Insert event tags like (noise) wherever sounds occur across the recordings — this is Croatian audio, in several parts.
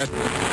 je (laughs) (laughs)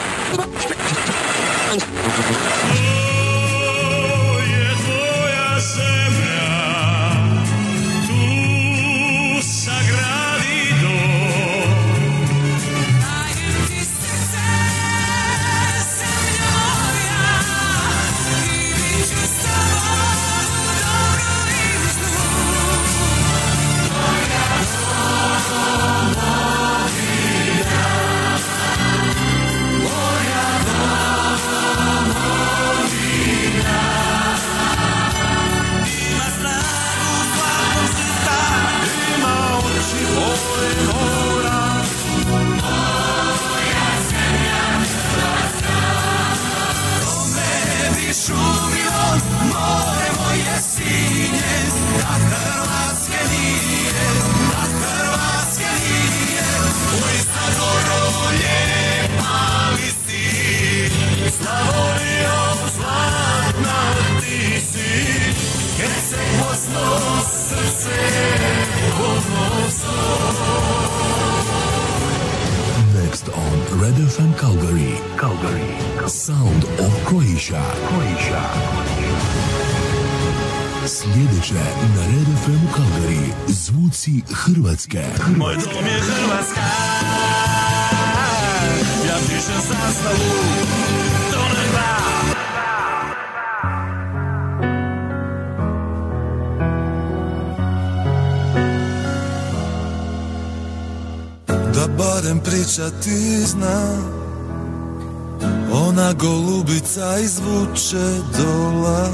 golubica izvuče dola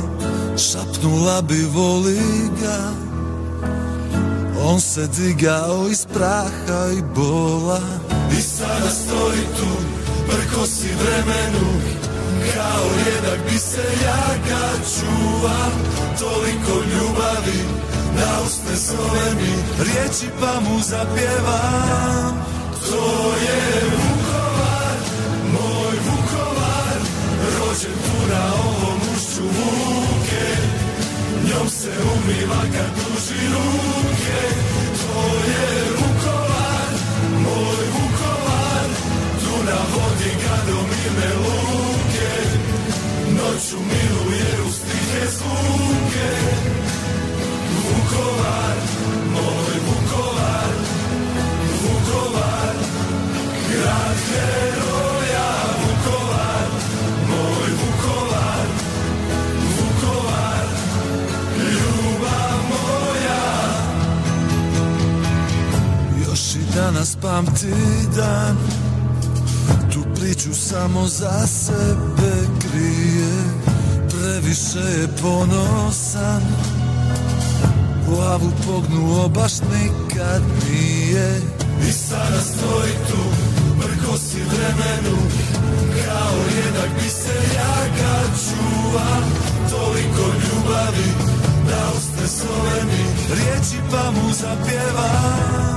Šapnula bi voli ga. On se digao iz praha i bola. I sada stoji tu, prkosi vremenu Kao jednak bi se ja ga čuvam. Toliko ljubavi na usne zove mi Riječi pa mu zapjevam. To je se umiva kad duži ruke To je Vukovar, moj Vukovar na vodi ga do mirne luke Noću miluje u stihe zvuke Vukovar, moj Vukovar Vukovar, grad heroja danas pamti dan. Tu priču samo za sebe krije. Previše je ponosan. Glavu pognuo baš nikad nije. I sada stoji tu, prkosi vremenu. Kao jednak bi se ja ga čuva. Toliko ljubavi da uste zove mi. Riječi pa mu zapjevam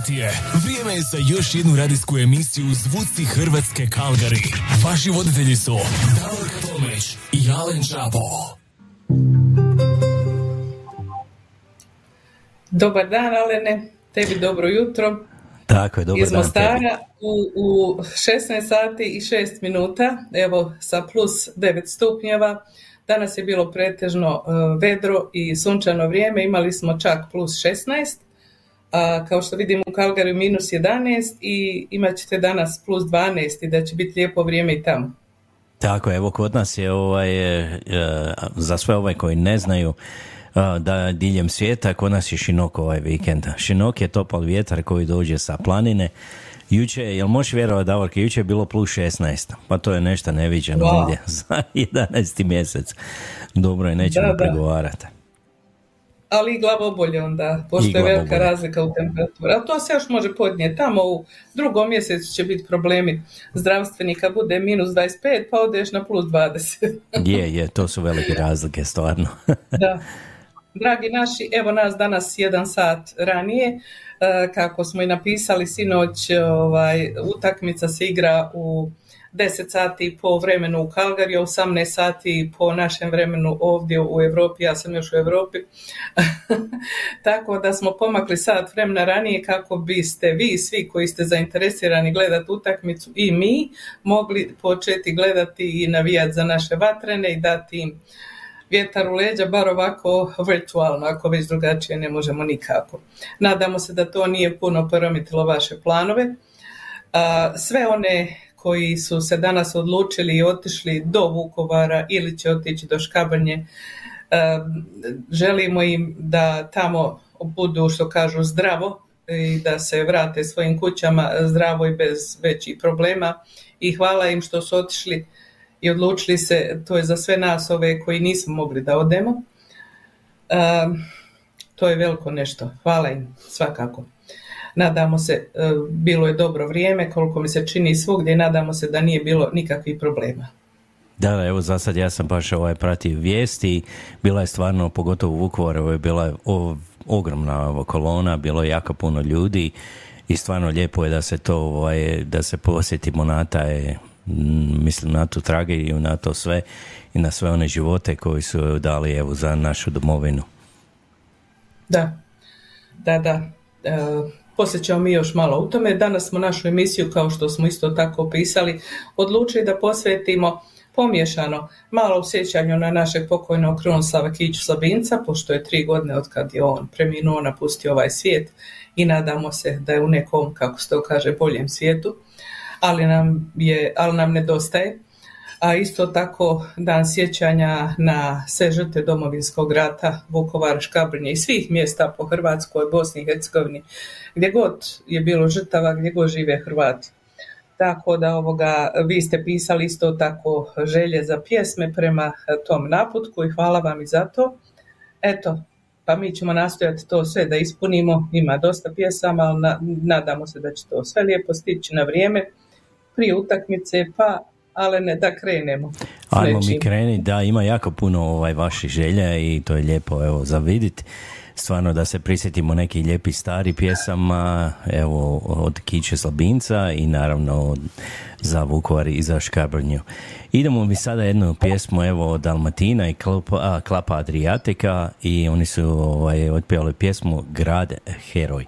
sati je. Vrijeme je za još jednu radijsku emisiju Zvuci Hrvatske Kalgari. Vaši voditelji su Davor Tomić i Alen Čapo. Dobar dan, Alene. Tebi dobro jutro. Tako je, dobar Iz dan Mostara u, u 16 sati i 6 minuta, evo sa plus 9 stupnjeva. Danas je bilo pretežno uh, vedro i sunčano vrijeme, imali smo čak plus 16. A, kao što vidimo u Kalgariju minus 11 i imat ćete danas plus 12 i da će biti lijepo vrijeme i tamo. Tako evo kod nas je ovaj, e, e, za sve ove koji ne znaju, a, da diljem svijeta, kod nas je šinok ovaj vikend. Šinok je topal vjetar koji dođe sa planine. Juče, jel možeš vjerovati Davorke, juče je bilo plus 16, pa to je nešto neviđeno Wow. ovdje (laughs) za 11. mjesec. Dobro je, nećemo Da, da. pregovarati. Ali i glavobolje onda, postoje velika razlika u temperaturi. Ali to se još može podnijeti. Tamo u drugom mjesecu će biti problemi zdravstvenika, bude minus 25 pa odeš na plus 20. (laughs) Je, je, to su velike razlike, stvarno. (laughs) da. Dragi naši, evo nas danas jedan sat ranije, e, kako smo i napisali sinoć, ovaj, utakmica se igra u 10 sati po vremenu u Kalgariju, 18 sati po našem vremenu ovdje u Europi, ja sam još u Europi. (laughs) Tako da smo pomakli sat vremena ranije kako biste vi svi koji ste zainteresirani gledati utakmicu i mi mogli početi gledati i navijati za naše vatrene i dati im vjetar u leđa, bar ovako virtualno, ako već drugačije ne možemo nikako. Nadamo se da to nije puno poremetilo vaše planove. Sve one koji su se danas odlučili i otišli do Vukovara ili će otići do Škabrnje, a, želimo im da tamo budu, što kažu, zdravo i da se vrate svojim kućama zdravo i bez većih problema i hvala im što su otišli i odlučili se, to je za sve nas ove koji nismo mogli da odemo. To je veliko nešto. Hvala im svakako. Nadamo se, e, bilo je dobro vrijeme, koliko mi se čini svugdje, nadamo se da nije bilo nikakvih problema. Da, da, evo za sad ja sam baš ovaj pratio vijesti, bila je stvarno, pogotovo u Vukovaru, je bila o- ogromna kolona, bilo je jako puno ljudi i stvarno lijepo je da se to, ovaj, da se posjetimo na taj, mm, mislim na tu tragediju, na to sve i na sve one živote koji su dali evo za našu domovinu. Da, da, da. E, poslije ćemo mi još malo u tome. Danas smo našu emisiju, kao što smo isto tako pisali, odlučili da posvetimo pomješano malo u sjećanju na našeg pokojnog Krunoslava Kiću Slabinca, pošto je tri godine od kad je on preminuo, napustio ovaj svijet i nadamo se da je u nekom, kako se to kaže, boljem svijetu, ali nam, je, ali nam nedostaje a isto tako dan sjećanja na sve žrtve domovinskog rata, Vukovar, Škabrnje i svih mjesta po Hrvatskoj, Bosni i Hercegovini, gdje god je bilo žrtava, gdje god žive Hrvati. Tako da ovoga, vi ste pisali isto tako želje za pjesme prema tom naputku i hvala vam i za to. Eto, pa mi ćemo nastojati to sve da ispunimo, ima dosta pjesama, ali na- nadamo se da će to sve lijepo stići na vrijeme prije utakmice, pa ali ne da krenemo. Ajmo mi krenuti, da, ima jako puno ovaj vaših želja i to je lijepo evo za vidit. Stvarno da se prisjetimo nekih lijepih stari pjesama, evo od Kiće Slabinca i naravno od, za Vukovar i za Škabrnju. Idemo mi sada jednu pjesmu evo od Dalmatina i Klapa, Klapa Adriatika i oni su ovaj, otpjevali pjesmu Grad heroj.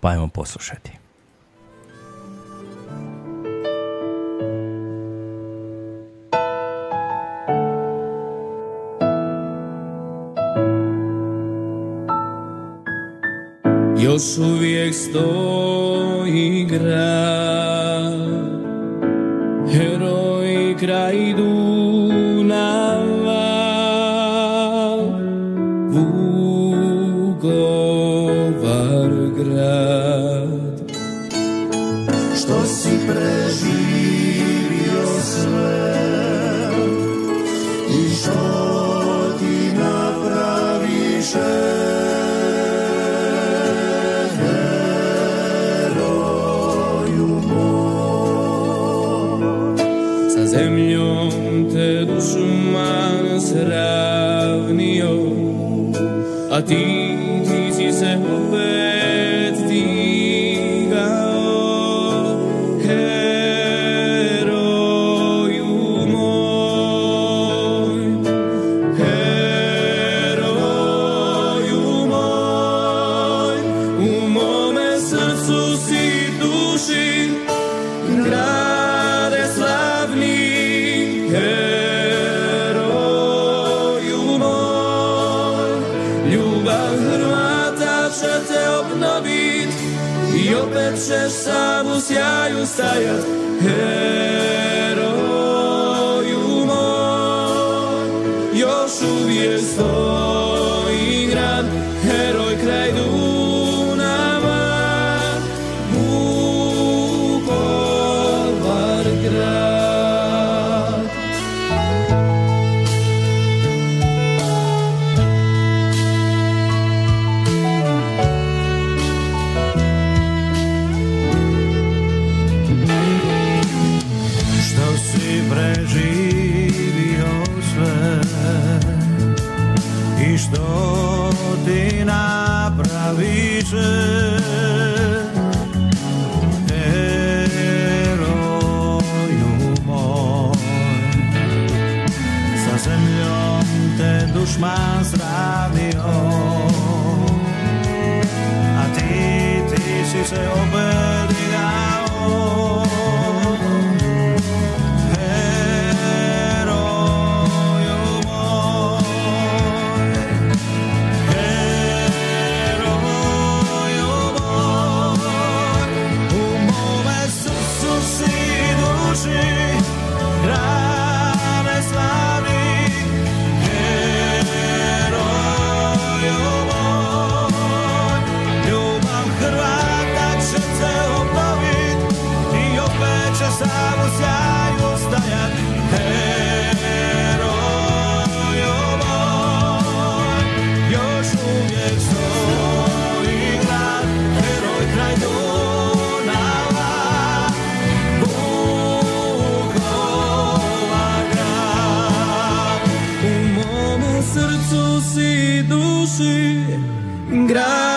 Pa ajmo poslušati. Još uvijek stoji grad. Heroj kraj Dunava highest. Te dušman sravnio A ti, ti si se opet gran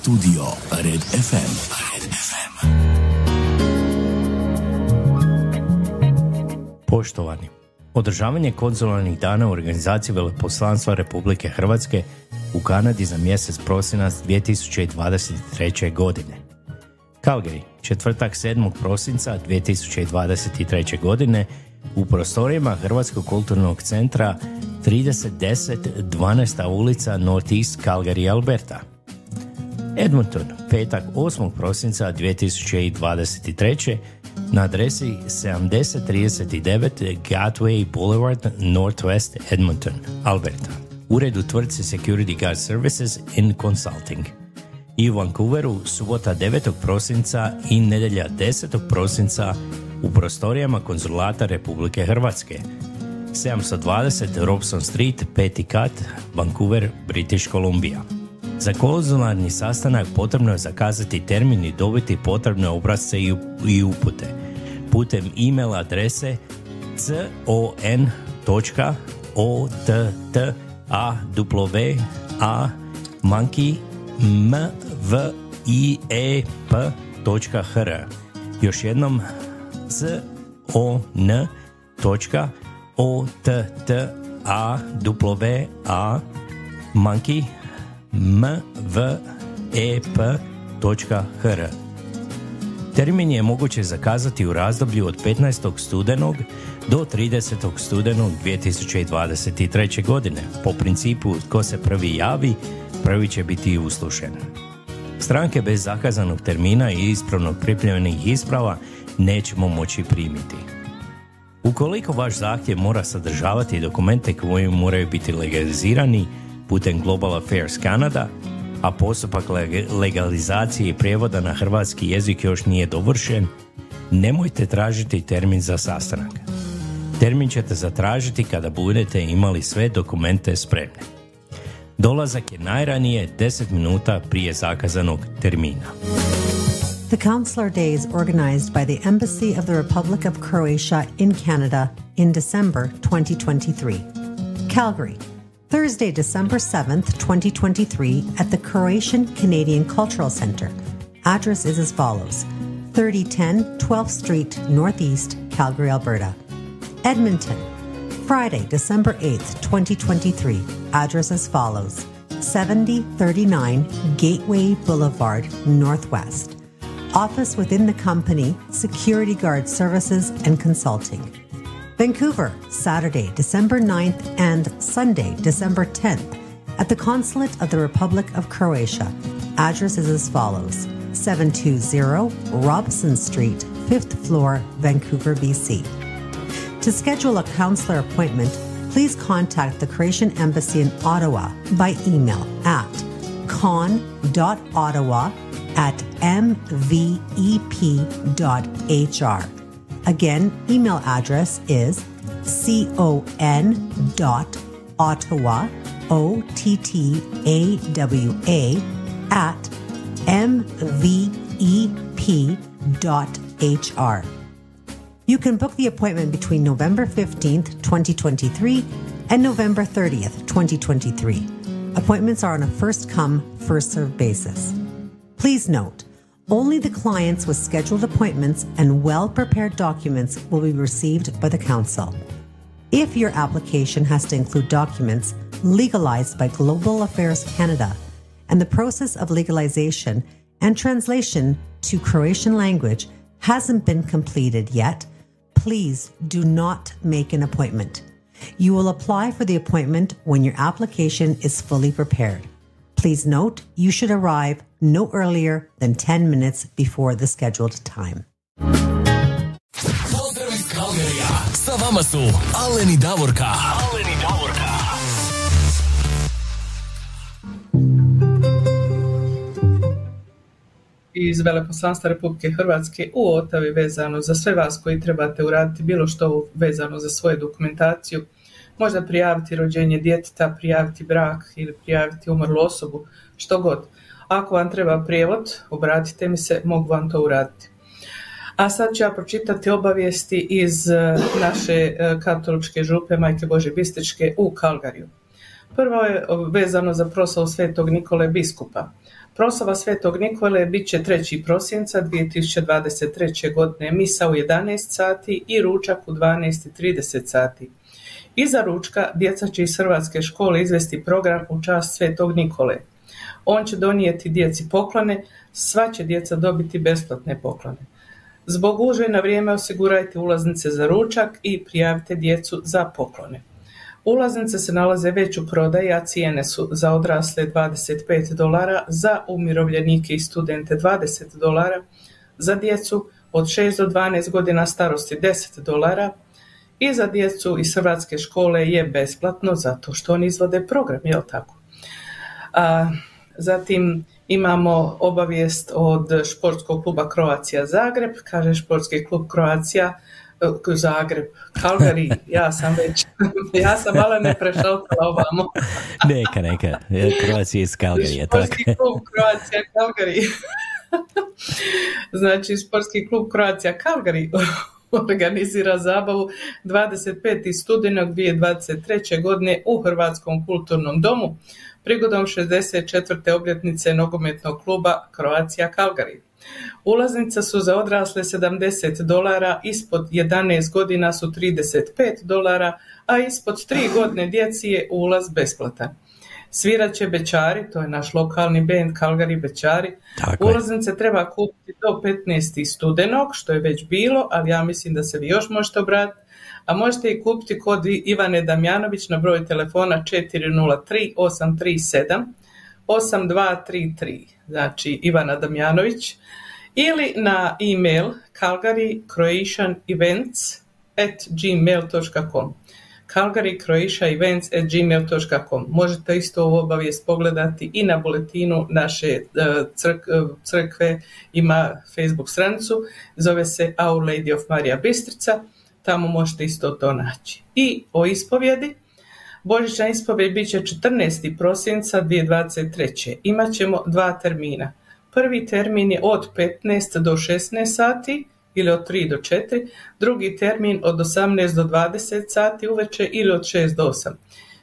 Studio Red FM. Red FM. Poštovani, održavanje konzularnih dana u organizaciji Veleposlanstva Republike Hrvatske u Kanadi za mjesec prosinac 2023. godine. Calgary, četvrtak 7. prosinca 2023. godine u prostorijama Hrvatskog kulturnog centra 3010 12. ulica Northeast Calgary, Alberta. Edmonton, petak 8. prosinca 2023. na adresi 7039 Gateway Boulevard, Northwest Edmonton, Alberta. Ured u tvrtci Security Guard Services in Consulting. I u Vancouveru subota 9. prosinca i nedjelja 10. prosinca u prostorijama konzulata Republike Hrvatske. 720 Robson Street, peti kat, Vancouver, British Columbia. Za konzularni sastanak potrebno je zakazati termin i dobiti potrebne obrazce i, upute. Putem e-mail adrese con.ottawa mviep.hr Još jednom con.ottawa mvep.hr Termin je moguće zakazati u razdoblju od 15. studenog do 30. studenog 2023. godine. Po principu tko se prvi javi, prvi će biti uslušen. Stranke bez zakazanog termina i ispravno pripremljenih isprava nećemo moći primiti. Ukoliko vaš zahtjev mora sadržavati dokumente koji moraju biti legalizirani putem Global Affairs Canada, a postupak leg- legalizacije i prijevoda na hrvatski jezik još nije dovršen, nemojte tražiti termin za sastanak. Termin ćete zatražiti kada budete imali sve dokumente spremne. Dolazak je najranije 10 minuta prije zakazanog termina. The Counselor Day is organized by the Embassy of the Republic of Croatia in Canada in December 2023. Calgary, Thursday, December 7th, 2023, at the Croatian Canadian Cultural Center. Address is as follows 3010 12th Street, Northeast, Calgary, Alberta. Edmonton, Friday, December 8th, 2023. Address as follows 7039 Gateway Boulevard, Northwest. Office within the company, security guard services and consulting. Vancouver, Saturday, December 9th and Sunday, December 10th at the Consulate of the Republic of Croatia. Address is as follows 720 Robson Street, 5th floor, Vancouver, BC. To schedule a counselor appointment, please contact the Croatian Embassy in Ottawa by email at con.ottawa at mvep.hr. Again, email address is con dot ottawa o t t a w a at mvep.hr. You can book the appointment between November 15th, 2023 and November 30th, 2023. Appointments are on a first come, first served basis. Please note, only the clients with scheduled appointments and well prepared documents will be received by the Council. If your application has to include documents legalized by Global Affairs Canada and the process of legalization and translation to Croatian language hasn't been completed yet, please do not make an appointment. You will apply for the appointment when your application is fully prepared. Please note you should arrive no earlier than 10 minutes before the scheduled time. Pozdrav iz Kalgarija! Sa vama su Aleni Davorka. Aleni Davorka. iz Veleposlanstva Republike Hrvatske u Otavi vezano za sve vas koji trebate uraditi bilo što vezano za svoju dokumentaciju, možda prijaviti rođenje djeteta, prijaviti brak ili prijaviti umrlu osobu, što god. Ako vam treba prijevod, obratite mi se, mogu vam to uraditi. A sad ću ja pročitati obavijesti iz e, naše e, katoličke župe Majke Bože Bističke u Kalgariju. Prvo je vezano za proslavu Svetog Nikole biskupa. Proslava Svetog Nikole bit će 3. prosinca 2023. godine misa u 11 sati i ručak u 12.30 sati. Iza ručka djeca će iz Hrvatske škole izvesti program u čast Svetog Nikole. On će donijeti djeci poklone, sva će djeca dobiti besplatne poklone. Zbog uže na vrijeme osigurajte ulaznice za ručak i prijavite djecu za poklone. Ulaznice se nalaze već u prodaji, a cijene su za odrasle 25 dolara, za umirovljenike i studente 20 dolara, za djecu od 6 do 12 godina starosti 10 dolara i za djecu iz hrvatske škole je besplatno zato što oni izvode program, jel tako? Zatim imamo obavijest od športskog kluba Croacija Zagreb, kaže športski klub Croacija Zagreb, Calgary, (laughs) ja sam već, (laughs) ja sam malo ne prešaltala ovamo. (laughs) neka, neka, Croacija iz Calgary. Športski klub Croacija Calgary. znači, športski klub Croacija Calgary organizira zabavu 25. studenog 2023. godine u Hrvatskom kulturnom domu prigodom 64. obljetnice nogometnog kluba Croacija Calgary. Ulaznice su za odrasle 70 dolara, ispod 11 godina su 35 dolara, a ispod 3 godine djeci je ulaz besplatan. Svirat će Bećari, to je naš lokalni band Calgary Bećari. Ulaznice treba kupiti do 15. studenog, što je već bilo, ali ja mislim da se vi još možete obratiti. A možete i kupiti kod Ivane Damjanović na broj telefona 403 837 8233. Znači Ivana Damjanović. Ili na e-mail Calgary Croatian Events at gmail.com Calgary Croatia Events at gmail.com Možete isto ovu obavijest pogledati i na buletinu naše e, crkve, ima Facebook stranicu, zove se Our Lady of Maria Bistrica, tamo možete isto to naći. I o ispovjedi, Božićna ispovjed bit će 14. prosinca 2023. Imaćemo dva termina. Prvi termin je od 15 do 16 sati ili od 3 do 4, drugi termin od 18 do 20 sati uveče ili od 6 do 8.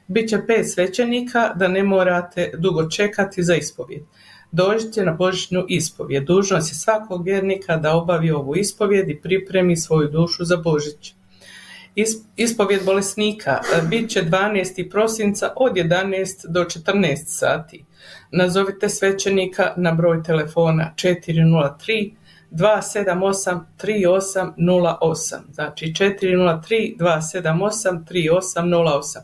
Biće pet svećenika da ne morate dugo čekati za ispovjed. Dođite na božićnu ispovjed. Dužnost je svakog vjernika da obavi ovu ispovjed i pripremi svoju dušu za Božić. Ispovjed bolesnika e, bit će 12. prosinca od 11 do 14 sati. Nazovite svećenika na broj telefona 403 278 3808. Znači 403 278 3808.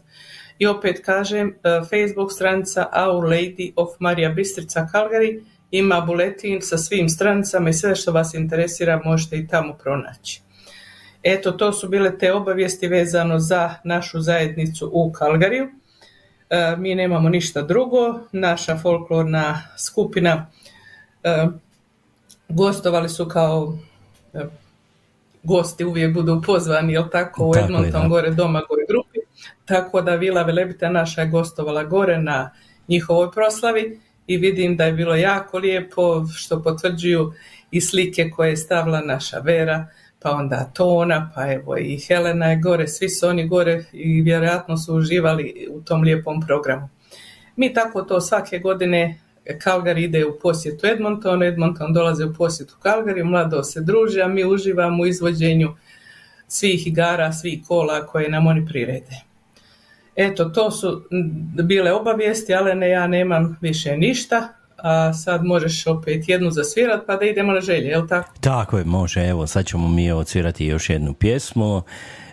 I opet kažem, e, Facebook stranica Our Lady of Maria Bistrica Calgary ima buletin sa svim stranicama i sve što vas interesira možete i tamo pronaći. Eto, to su bile te obavijesti vezano za našu zajednicu u Kalgariju. E, mi nemamo ništa drugo. Naša folklorna skupina e, gostovali su kao gosti uvijek budu pozvani, jel tako, u Edmonton gore doma gore grupi. Tako da Vila Velebita naša je gostovala gore na njihovoj proslavi i vidim da je bilo jako lijepo što potvrđuju i slike koje je stavila naša Vera, pa onda Tona, pa evo i Helena je gore, svi su oni gore i vjerojatno su uživali u tom lijepom programu. Mi tako to svake godine Calgary ide u posjetu Edmontonu, Edmonton dolaze u posjetu Calgary, mlado se druže, a mi uživamo u izvođenju svih igara, svih kola koje nam oni prirede. Eto, to su bile obavijesti, ali ne, ja nemam više ništa, a sad možeš opet jednu zasvirat pa da idemo na želje, jel tako? Tako je, može, evo sad ćemo mi odsvirati još jednu pjesmu.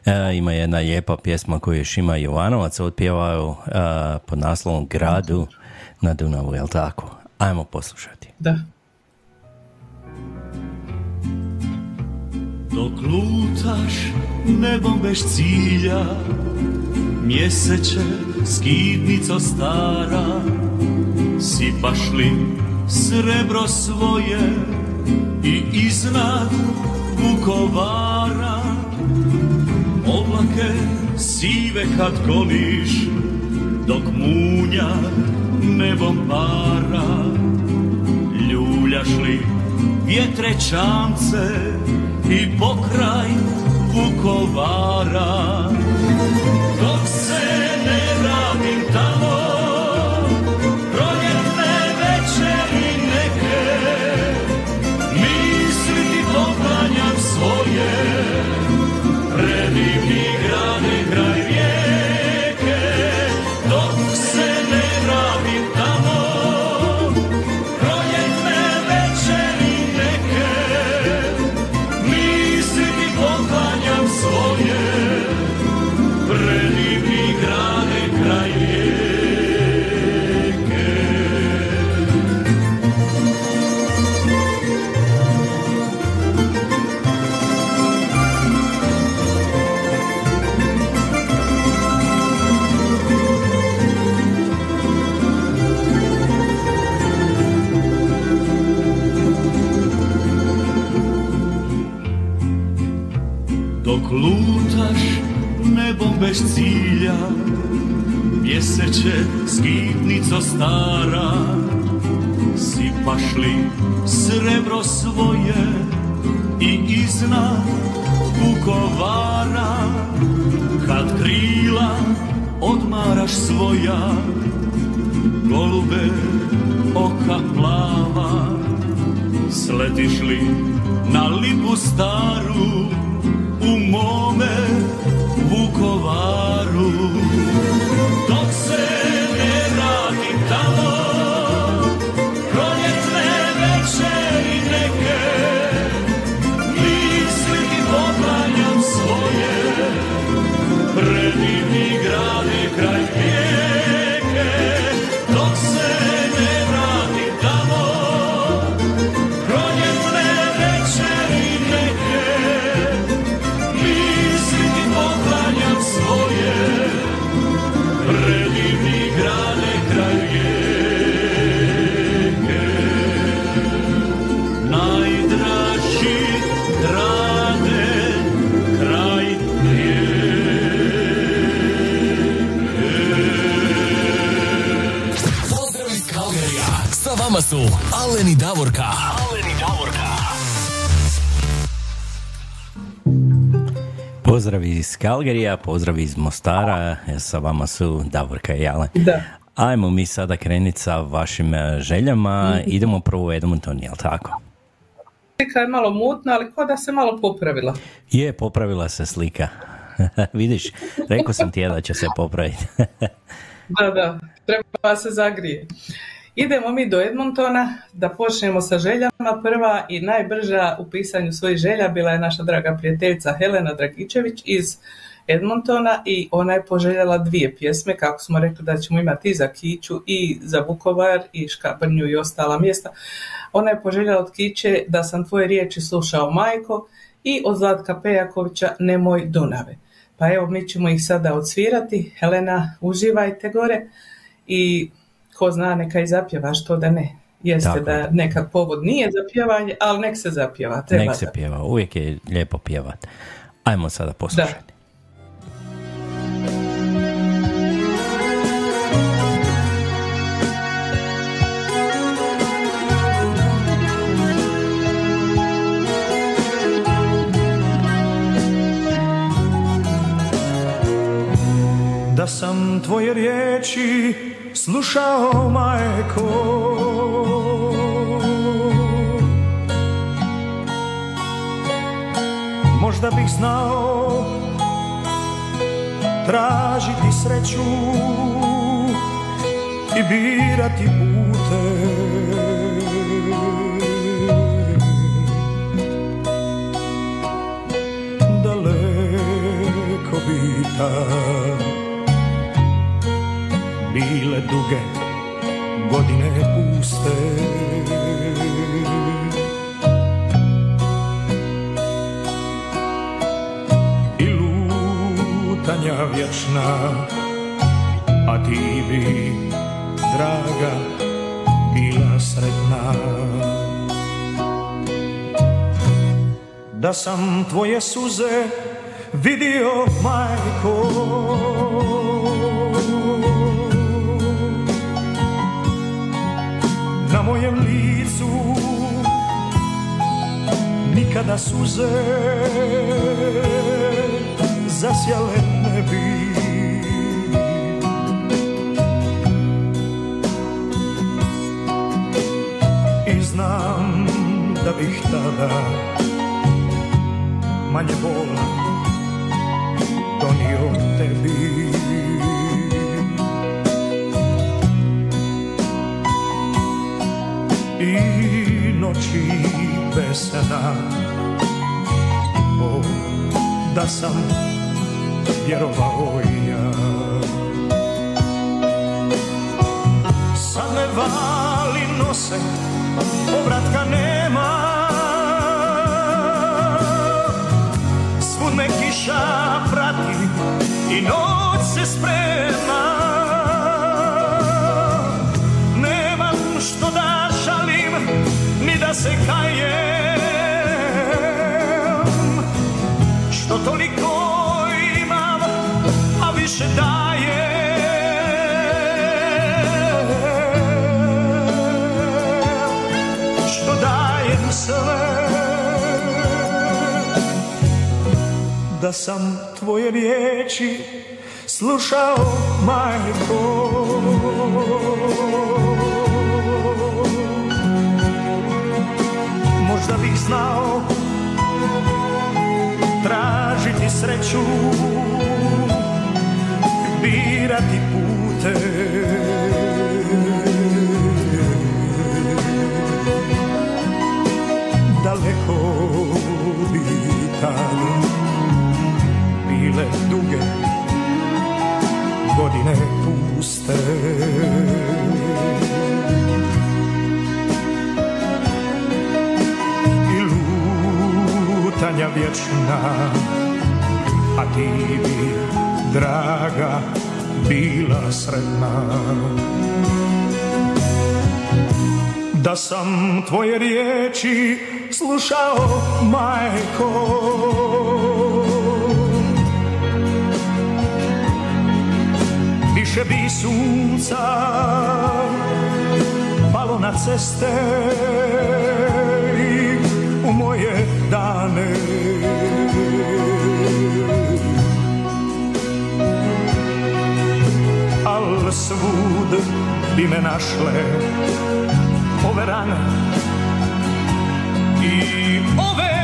E, ima jedna lijepa pjesma koju je Šima Jovanovac otpjevao e, pod naslovom Gradu na Dunavu, jel tako? Ajmo poslušati. Da. Dok lutaš nebom bez cilja Mjeseće skidnico stara Sipaš li srebro svoje I iznad Vukovara? Oblake sive kad goliš Dok munja nebom para. Ljuljaš li vjetrečance I pokraj Vukovara Mjeseće skitnico stara. Sipaš li srebro svoje I iznad Vukovara Kad krila odmaraš svoja Golube oka plava. Sletiš li na lipu staru su Aleni Davorka. Aleni Davorka. Pozdrav iz Kalgerija, pozdrav iz Mostara, sa vama su Davorka i Alen. Da. Ajmo mi sada krenuti sa vašim e, željama, Mhm. idemo prvo u Edmonton, jel tako? Slika je malo mutna, ali ko da se malo popravila. Je, popravila se slika. (laughs) Vidiš, rekao sam ti ja da će se popraviti. (laughs) Da, da, treba se zagrije. Idemo mi do Edmontona da počnemo sa željama. Prva i najbrža u pisanju svojih želja bila je naša draga prijateljica Helena Dragičević iz Edmontona i ona je poželjela dvije pjesme, kako smo rekli da ćemo imati i za Kiću i za Vukovar i Škabrnju i ostala mjesta. Ona je poželjela od Kiće da sam tvoje riječi slušao majko i od Zlatka Pejakovića Nemoj Dunave. Pa evo mi ćemo ih sada odsvirati. Helena, uživajte gore i ko zna neka i zapjeva, što da ne. Jeste Tako da je. nekad povod nije za pjevanje, ali nek se zapjeva. Treba Nek se da. pjeva, uvijek je lijepo pjevat. Ajmo sada poslušati. Da sam tvoje riječi slušao majko. Možda bih znao tražiti sreću i birati pute. Daleko bi bile duge godine puste. I lutanja vječna a ti bi draga bila sretna. Da sam tvoje suze vidio majko mojem licu. Nikada suze zasjale ne bi. I znam da bih tada manje bola donio tebi noći bez o, da sam vjerovao i ja. Sad me vali nose povratka nema. Svud me kiša prati i noć se sprema se kajem. Što toliko imam a više dajem. Što dajem sve da sam tvoje riječi slušao majko sreću birati pute. Daleko bi tad bile duge godine puste. I vječna a ti bi draga bila sretna. Da sam tvoje riječi slušao majko. Više bi sunca palo na ceste i u moje dane svud bi me našle ove rane i ove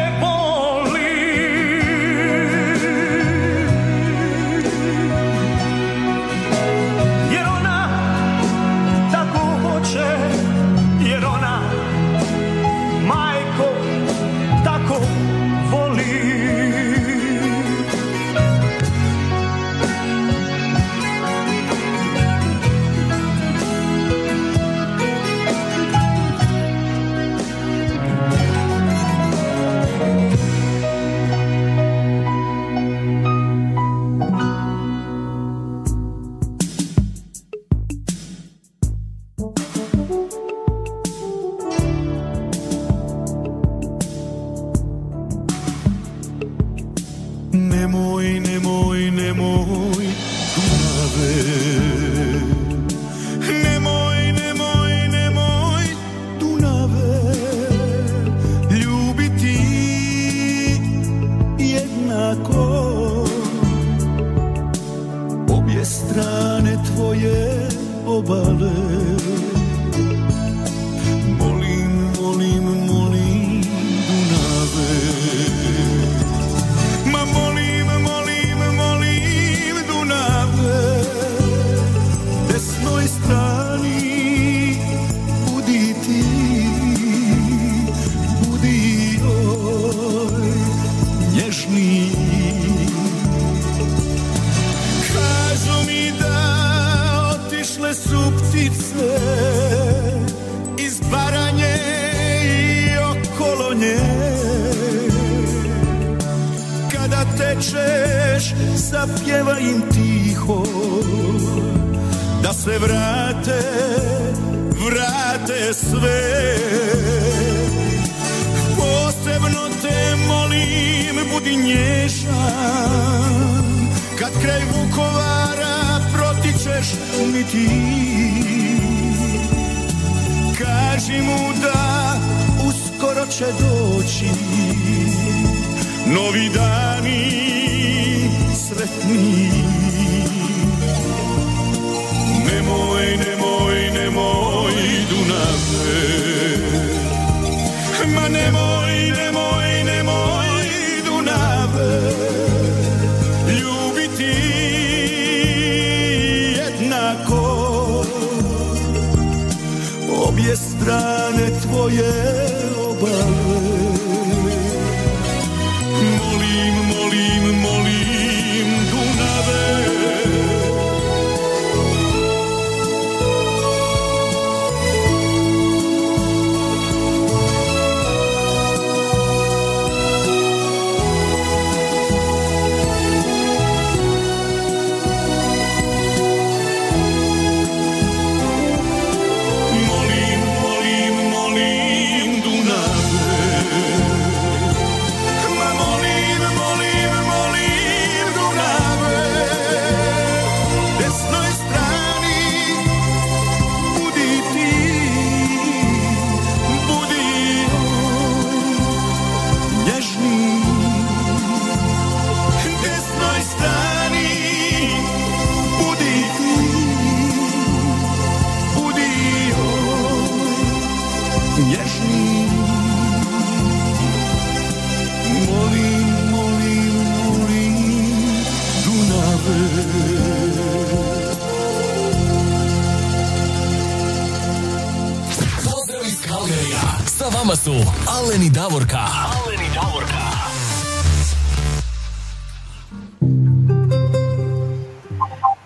Kalgarija. Sa vama su Alen i Davorka. Alen i Davorka.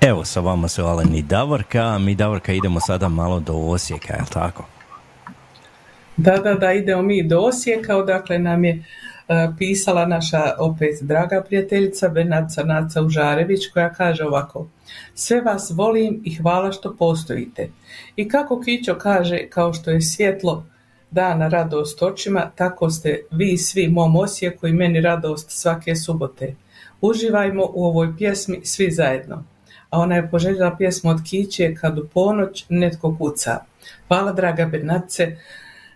Evo sa vama su Alen i Davorka, mi Davorka idemo sada malo do Osijeka, jel tako? Da, da, da, idemo mi do Osijeka, odakle nam je pisala naša opet draga prijateljica Benaca Naca Užarević koja kaže ovako Sve vas volim i hvala što postojite. I kako Kićo kaže, kao što je svjetlo dana radost očima, tako ste vi svi mom Osijeku i meni radost svake subote. Uživajmo u ovoj pjesmi svi zajedno. a ona je poželjela pjesmu od Kiće kad u ponoć netko kuca. Hvala draga Bernatce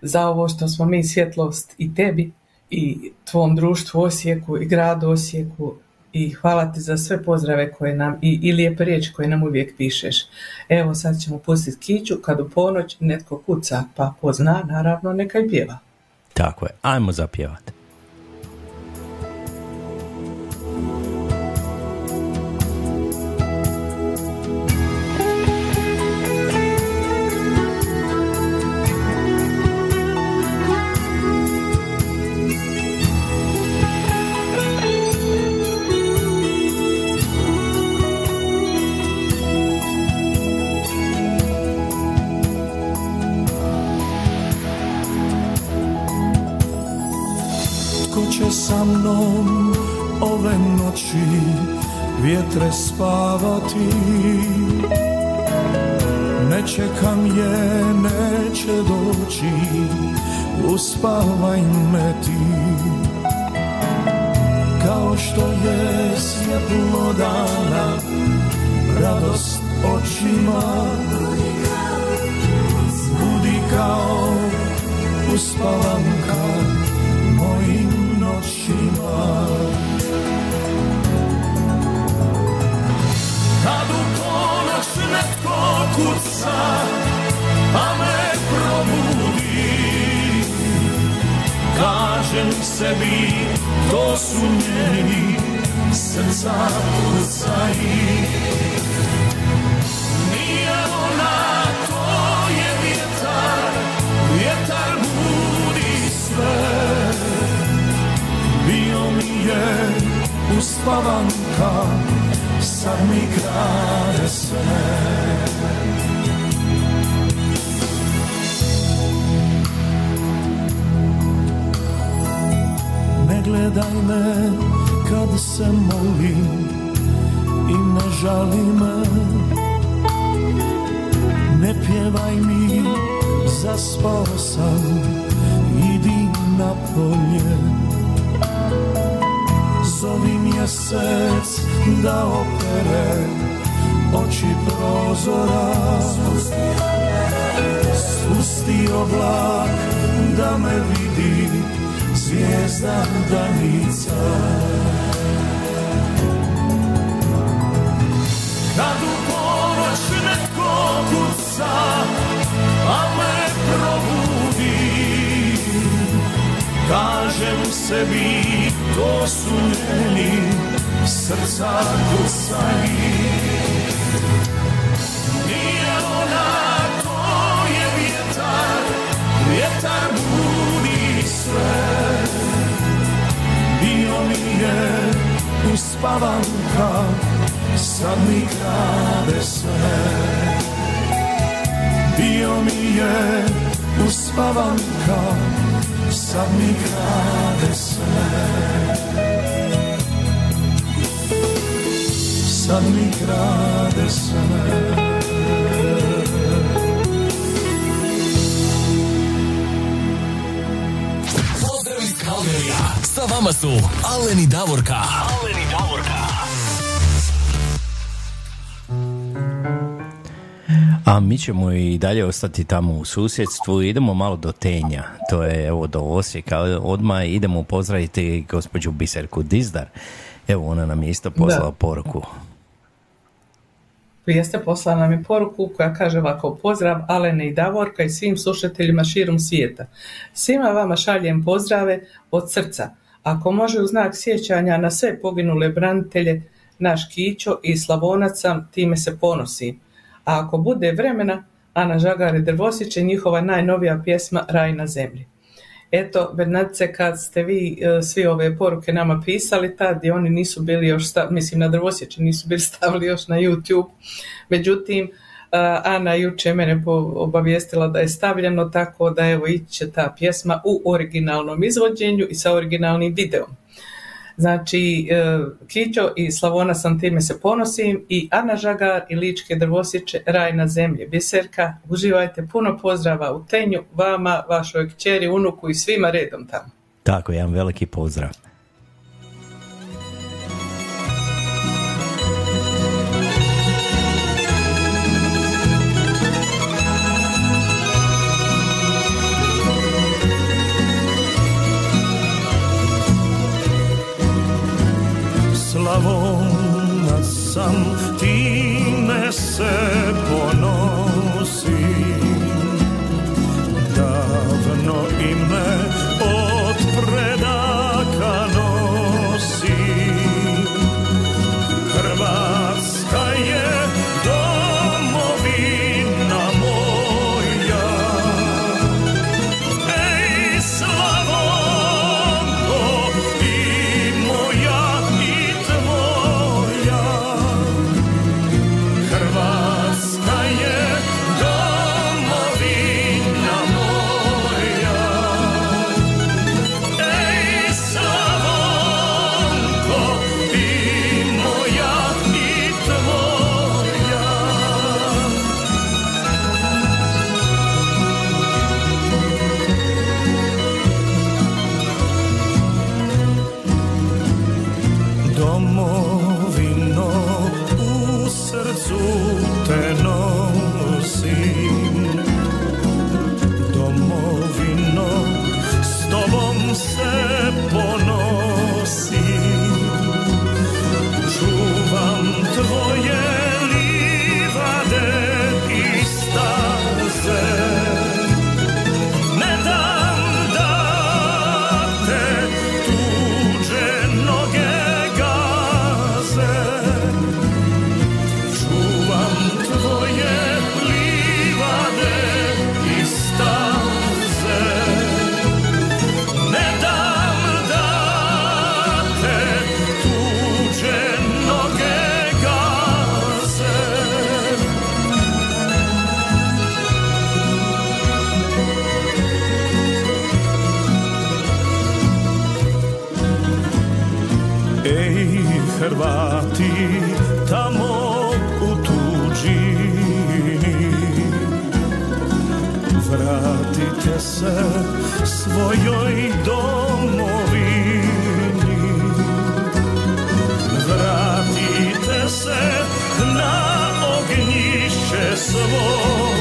za ovo što smo mi svjetlost i tebi i tvom društvu Osijeku i gradu Osijeku i hvala ti za sve pozdrave koje nam i, i lijepe riječi koje nam uvijek pišeš. Evo sad ćemo pustiti Kiću kad u ponoć netko kuca, pa ko zna naravno neka i pjeva. Tako je, ajmo zapjevati. Noći vjetre spavati. Ne čekam je, neće doći Uspavaj me ti. Kao što je svjetlo dana Radost očima. Budi kao uspavanka mojim noćima Kad u ponoć netko kuca, a me probudi. Kažem sebi, to su njeni srca kucaji Nije ona, to je vjetar, vjetar budi sve. Bio mi je uspavanka, sad mi krade sve. Ne gledaj me kad se molim i ne žali me. Ne pjevaj mi, zaspao sam, idi na polje. Mjesec da opere oči prozora. Spusti oblak da me vidi zvijezda danica. Kad u ponoć netko kuca, Kažem sebi, to su njeni srca kucani. Nije ona, to je vjetar, vjetar budi sve. Bio mi je uspavanka, sad mi krade sve. Bio mi je uspavanka, sad mi krade sve. Sad mi krade sve. Pozdrav iz Kalgerija. Sa vama su Aleni Davorka. Aleni A mi ćemo i dalje ostati tamo u susjedstvu. Idemo malo do Tenja. To je evo do Osijeka. Odmah idemo pozdraviti gospođu Biserku Dizdar. Evo ona nam je isto poslala Da. poruku. Jeste poslala nam je poruku koja kaže ovako pozdrav Alene i Davorka i svim slušateljima širom svijeta. Svima vama šaljem pozdrave od srca. Ako može u znak sjećanja na sve poginule branitelje, naš Kićo i Slavonac sam, time se ponosim. A ako bude vremena, Ana Žagar i Drvosić je njihova najnovija pjesma Raj na zemlji. Eto, Bernardice, kad ste vi e, svi ove poruke nama pisali, tad i oni nisu bili još, sta- mislim na Drvosjeće nisu bili (laughs) stavili još na YouTube. Međutim, e, Ana juče mene obavijestila da je stavljeno tako da evo ići će ta pjesma u originalnom izvođenju i sa originalnim videom. Znači, e, Kićo i Slavona sam time se ponosim i Ana Žagar i Ličke drvosiće Raj na zemlji. Biserka, uživajte puno pozdrava u Tenju, vama, vašoj kćeri, unuku i svima redom tamo. Tako, jedan veliki pozdrav. glavą nad sam, ti me sebe. Ej Hrvati, tamo u tuđini Vratite se svojoj domovini. Vratite se na ognjiše svoje.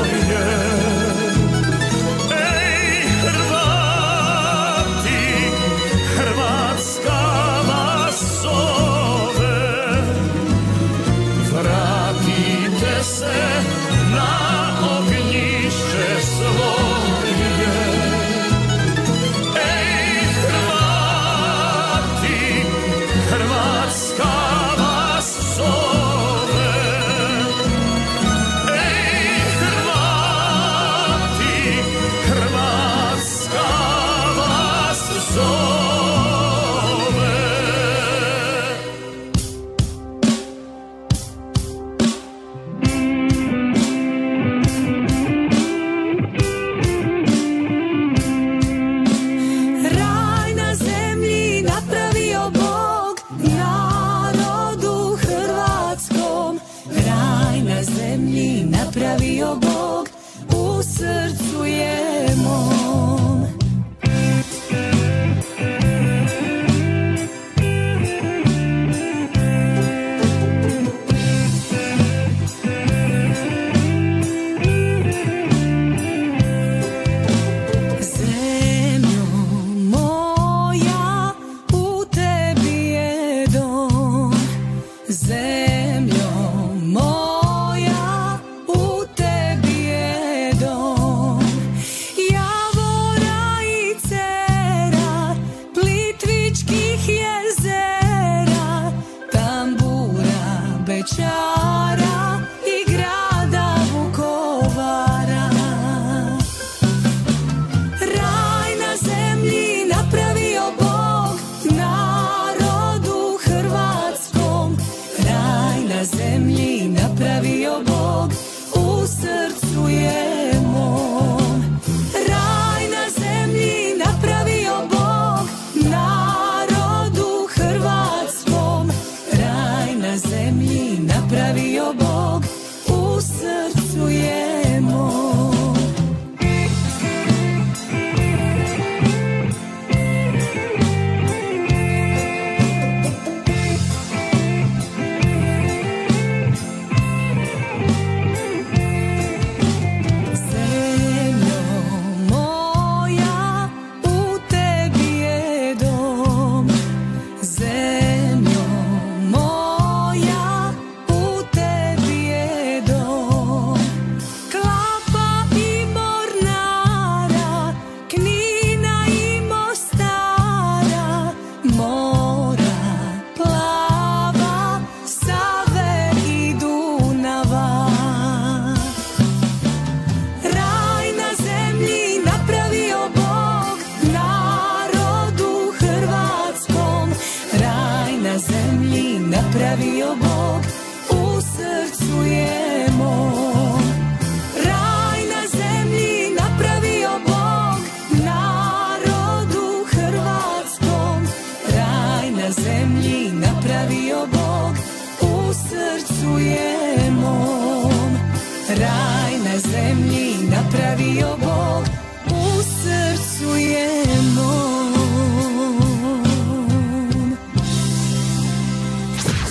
Raj na zemlji napravio Bog u srcu je mom.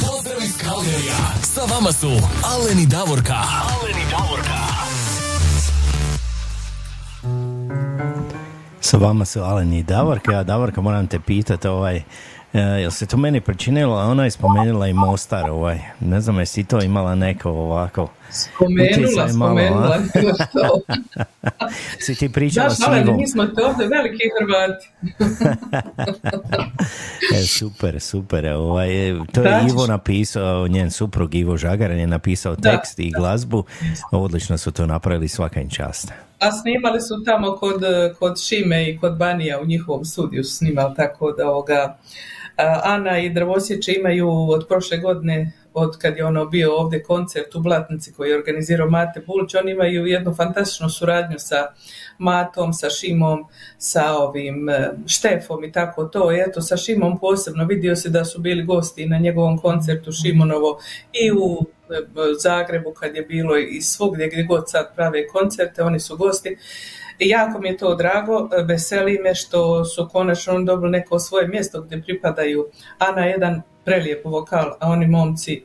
Pozdrav iz Kalgarija. Sa vama su Alen i Davorka. Alen i Davorka. Sa vama su Alen i Davorka. A Davorka, moram te pitati, ovaj, e, jel se to meni pričinilo, a ona je spomenula i Mostar, ovaj, ne znam, jesi to imala neko ovako Spomenula, malo, spomenula. (laughs) što. Si ti pričala Znaš, s Ivom? mi smo to ovdje veliki Hrvati. (laughs) E, super, super. Ovaj, e, to je Da, Ivo napisao, njen suprug Ivo Žagaran je napisao Da, tekst i glazbu. Odlično su to napravili, svaka im čast. A snimali su tamo kod, kod Šime i kod Banija u njihovom studiju snimali, tako da ovoga, Ana i Drvosjeće imaju od prošle godine, od kad je ono bio ovdje koncert u Blatnici koji je organizirao Mate Bulić, oni imaju jednu fantastičnu suradnju sa Matom, sa Šimom, sa ovim e, Štefom i tako to. I eto, sa Šimom posebno vidio se da su bili gosti na njegovom koncertu Šimonovo i u e, Zagrebu kad je bilo i svugdje gdje god sad prave koncerte, oni su gosti. Jako mi je to drago, e, veseli me što su konačno dobili neko svoje mjesto gdje pripadaju. Ana je jedan prelijep vokal, a oni momci e,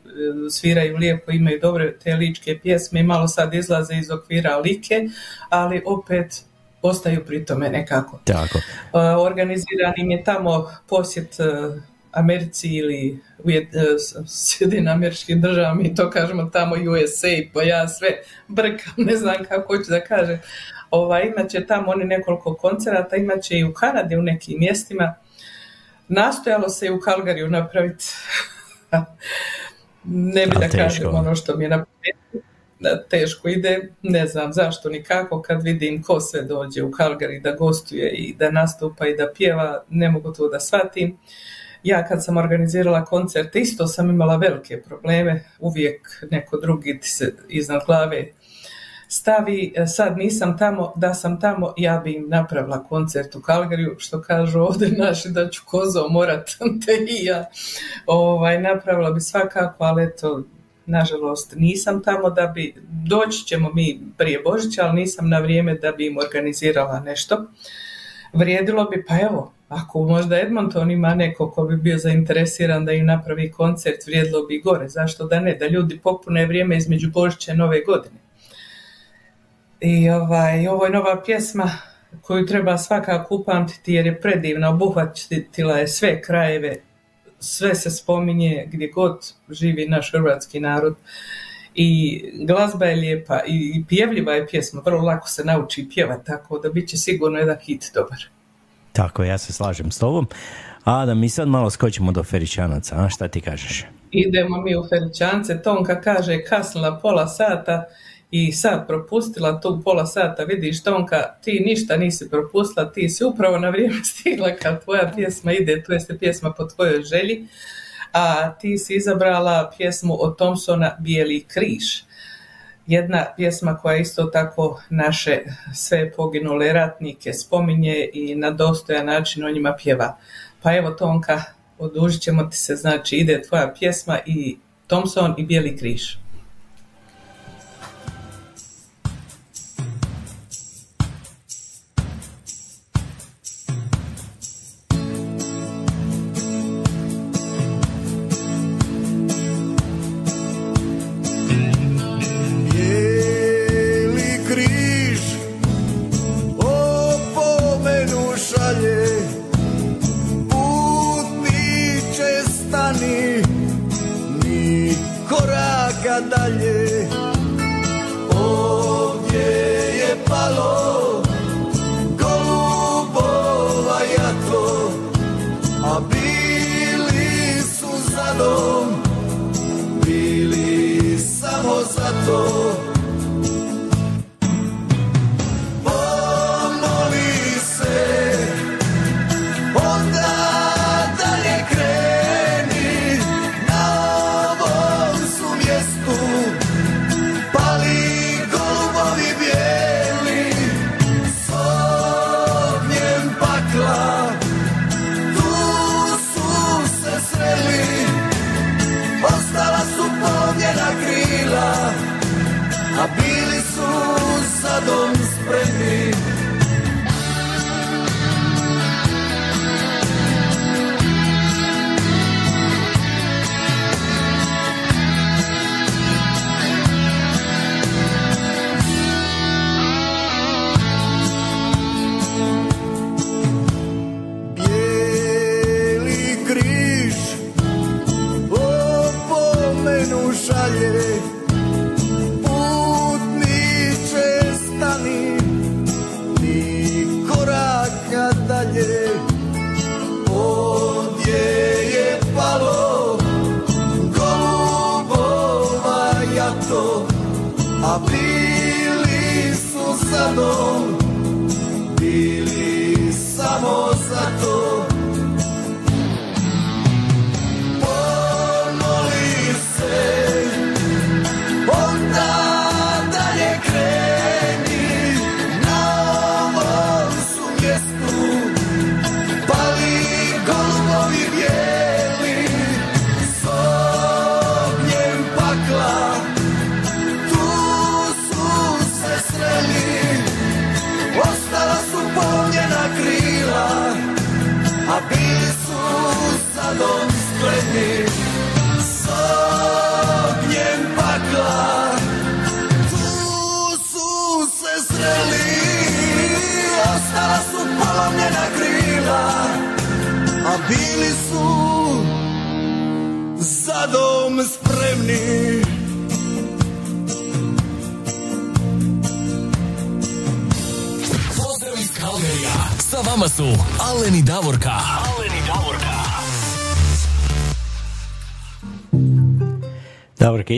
sviraju lijepo, imaju dobre te ličke pjesme i malo sad izlaze iz okvira like, ali opet ostaju pri tome nekako. Tako. Uh, organiziran im je tamo posjet uh, Americi ili Ujed, s- Sjedinim američkim državama, mi to kažemo tamo USA, pa ja sve brkam, ne znam kako hoću da kažem. Ovaj, imat će tamo oni nekoliko koncerata, imat će i u Kanadi u nekim mjestima. Nastojalo se i u Kalgariju napraviti. (laughs) ne bi A, da teško. kažem ono što mi je na. Da, teško ide, ne znam zašto nikako kad vidim ko sve dođe u Calgary da gostuje i da nastupa i da pjeva, ne mogu to da shvatim. Ja kad sam organizirala koncert isto sam imala velike probleme, uvijek neko drugi ti se iznad glave stavi, e, sad nisam tamo, da sam tamo, ja bi im napravila koncert u Kalgariju, što kažu ovdje (laughs) naši da ću kozo morat, (laughs) te i ja ovaj, napravila bi svakako, ali eto, nažalost nisam tamo da bi, doći ćemo mi prije Božića, ali nisam na vrijeme da bi im organizirala nešto. Vrijedilo bi, pa evo, ako možda Edmonton ima neko ko bi bio zainteresiran da im napravi koncert, vrijedilo bi gore, zašto da ne, da ljudi popune vrijeme između Božića i Nove godine. I ovaj, ovo je nova pjesma koju treba svakako upamtiti jer je predivna, obuhvatila je sve krajeve, sve se spominje gdje god živi naš hrvatski narod. I glazba je lijepa i pjevljiva je pjesma, vrlo lako se nauči pjevati, tako da bit će sigurno jedan hit dobar. Tako, ja se slažem s tobom. A da mi sad malo skočimo do Feričanaca, a šta ti kažeš? Idemo mi u Feričance, Tonka kaže kasnila pola sata i sad propustila tu pola sata, vidiš Tonka, ti ništa nisi propustila, ti si upravo na vrijeme (laughs) stigla kad tvoja pjesma ide, to jeste pjesma po tvojoj želji, a ti si izabrala pjesmu od Thompsona Bijeli križ. Jedna pjesma koja isto tako naše sve poginule ratnike spominje i na dostojan način o njima pjeva. Pa evo Tonka, odužit ćemo ti se, znači ide tvoja pjesma i Thompson i Bijeli križ.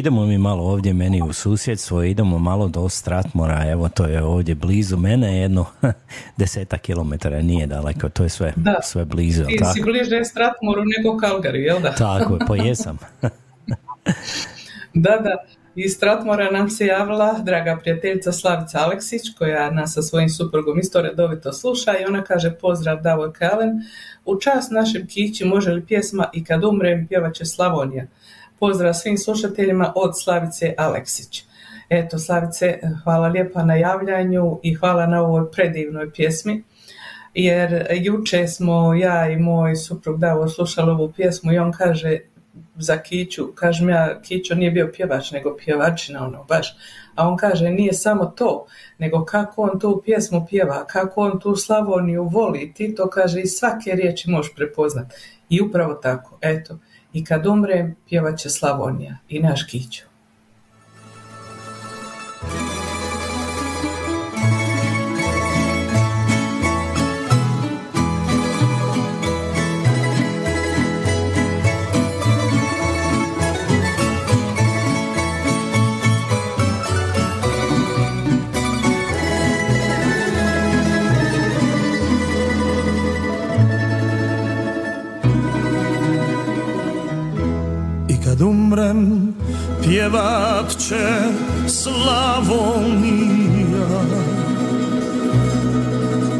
Idemo mi malo ovdje meni u susjedstvo, idemo malo do Stratmora, evo to je ovdje blizu mene, jedno (laughs) desetak kilometara, nije daleko, to je sve, Da. sve blizu, Ti tako? si bliže Stratmoru nego Calgary, jel da? Tako je, pa (laughs) jesam. Da, da. Iz Stratmora nam se javila draga prijateljica Slavica Aleksić, koja nas sa svojim suprugom isto redovito sluša i ona kaže pozdrav Davor Kalen. U čast našem kići može li pjesma i kad umrem pjevat će Slavonija. Pozdrav svim slušateljima od Slavice Aleksić. Eto, Slavice, hvala lijepa na javljanju i hvala na ovoj predivnoj pjesmi. Jer juče smo ja i moj suprug Davor slušali ovu pjesmu i on kaže za Kiću, kažem ja, Kićo nije bio pjevač, nego pjevačina, ono, baš. A on kaže, nije samo to, nego kako on tu pjesmu pjeva, kako on tu Slavoniju voli, ti to kaže, iz svake riječi možeš prepoznat. I upravo tako, eto, i kad umrem, pjevat će Slavonija i naš Kićo. Kad umrem pjevat će Slavonija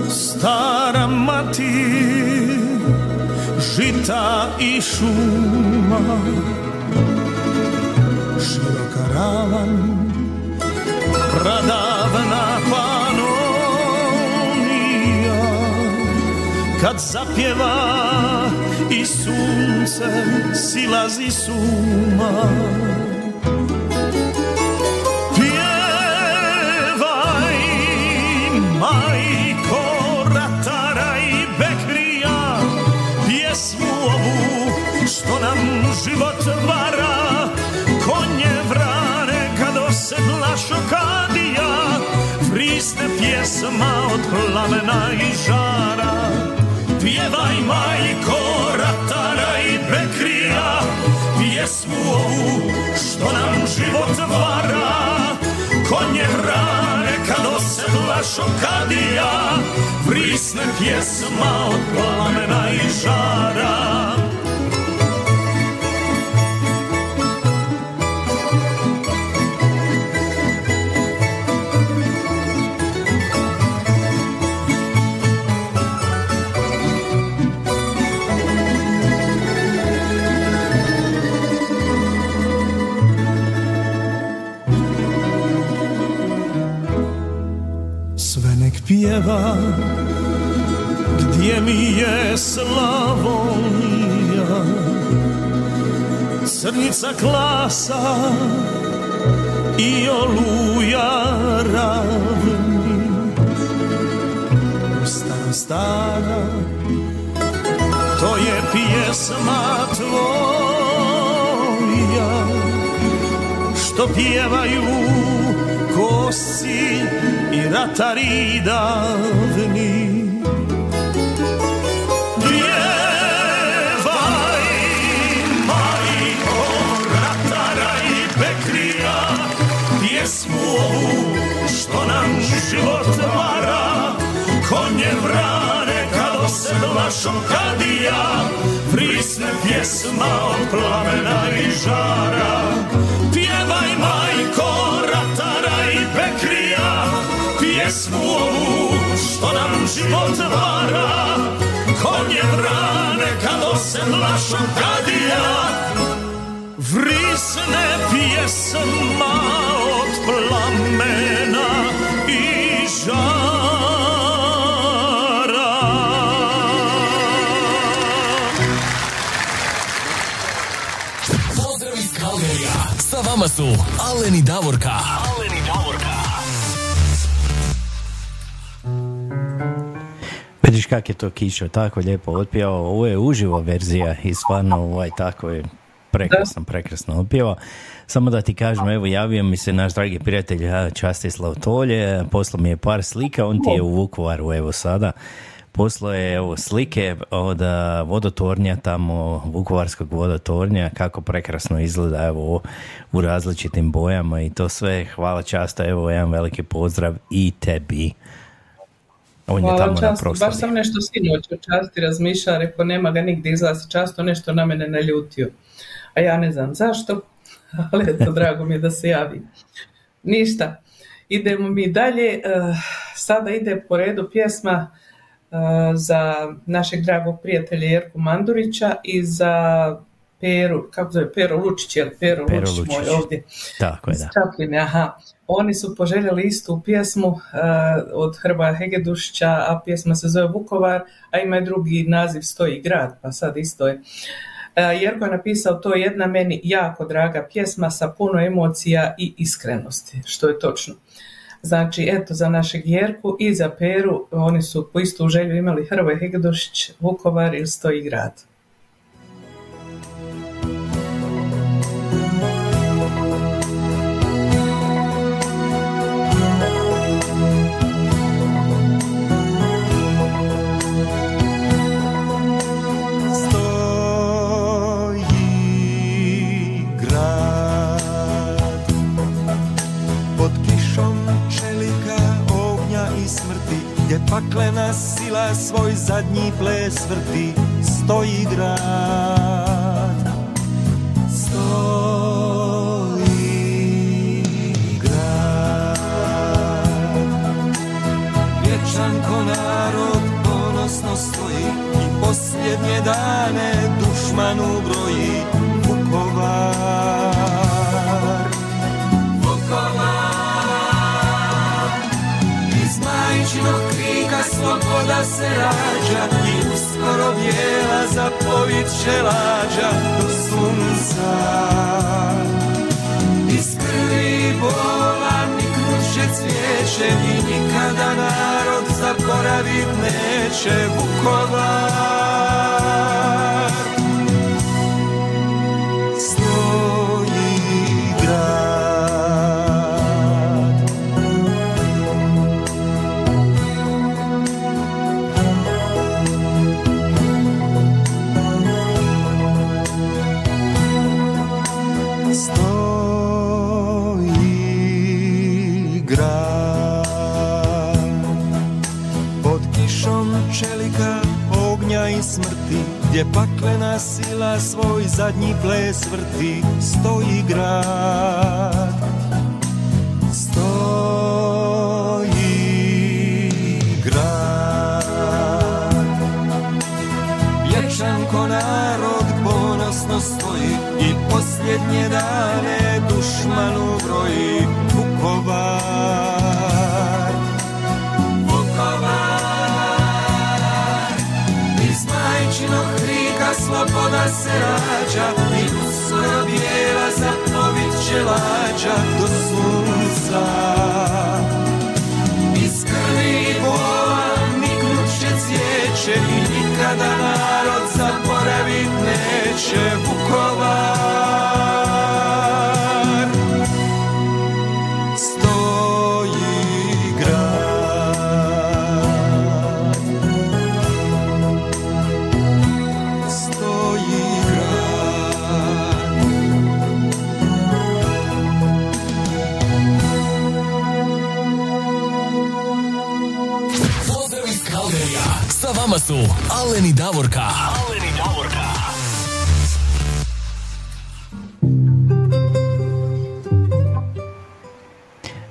Stara mati žita i šuma Široka ravan pradavna panonija kad zapjeva i sunce silazi suma. Pjevaj majko ratara i bekrija Pjesmu ovu što nam život vara. Konje vrane kad osedla šokadija Vrisne pjesma od plamena i žara Pjevaj majko ratara i bekrija Pjesmu ovu što nam život vara. Konje vrane kad osedla šokadija Vrisne pjesma od plamena i žara Pjeva Gdje mi je Slavonija. Crnica klasa I oluja ravni. Stara, stara To je pjesma tvoja. Što pjevaju kosi i ratari davni Pjevaj, majko, ratara i pekrija Pjesmu što nam život vara. Konje vrane kad osedla šokadija Prisne pjesma od plamena i žara. Pjevaj majko, Pjesmu ovu što nam život vara Konje vrane kad osedla šokadija Vrisne pjesma od plamena i žara Pozdrav iz Kalgerija. Sa vama su Alen i Davorka. Kak je to Kišo tako lijepo otpjevao. Ovo je uživo verzija i stvarno ovaj tako je prekrasno, prekrasno otpjevao. Samo da ti kažem, evo javio mi se naš dragi prijatelj Častislav Tolje, poslao mi je par slika, on ti je u Vukovaru evo sada. Poslao je evo slike od vodotornja tamo, Vukovarskog vodotornja, kako prekrasno izgleda evo u različitim bojama i to sve. Hvala časta, evo jedan veliki pozdrav i tebi. On je Hvala tamo na proslavi. Baš sam nešto sinoć o časti razmišljala, rekao nema ga nigdje izlazi často, nešto na mene naljutio. A ja ne znam zašto, (laughs) ali eto, drago mi je da se javi. Ništa, idemo mi dalje. Eh, Sada ide po redu pjesma eh, za našeg dragog prijatelja Jerku Mandurića i za Peru, kako zove, Pero Lučić, je li Pero, Pero Lučić, moj ovdje. Tako je, da. Čapline, aha. Oni su poželjeli istu pjesmu uh, od Hrba Hegedušića, a pjesma se zove Vukovar, a ima i drugi naziv Stoji grad, pa sad isto je. Uh, Jerko je napisao to je jedna meni jako draga pjesma sa puno emocija i iskrenosti, što je točno. Znači, eto, za našeg Jerku i za Peru, oni su po istu želju imali Hrvoje Hegedušić, Vukovar ili Stoji grad. Paklena sila svoj zadnji ples vrti Stoji grad. Stoji grad. Vječan ko narod ponosno stoji I posljednje dane dušmanu broji Vukovar. Vukovar Iz majčinog sloboda se rađa I uskoro bijela zapovit će lađa do sunca iz krvi bola niknuće cvijeće i nikada narod zaboravit neće Vukovar. Gdje paklena sila svoj zadnji ples vrti Stoji grad. Stoji grad. Vječan ko narod ponosno stoji I posljednje dane dušmanu broji Vukovar majčinog krika sloboda se rađa I uskoro bijela zapovit će lađa do sunca iz krvi i bola niknut će cvijeće i nikada narod zaboravit neće Vukovar. Aleni Davorka. Aleni Davorka.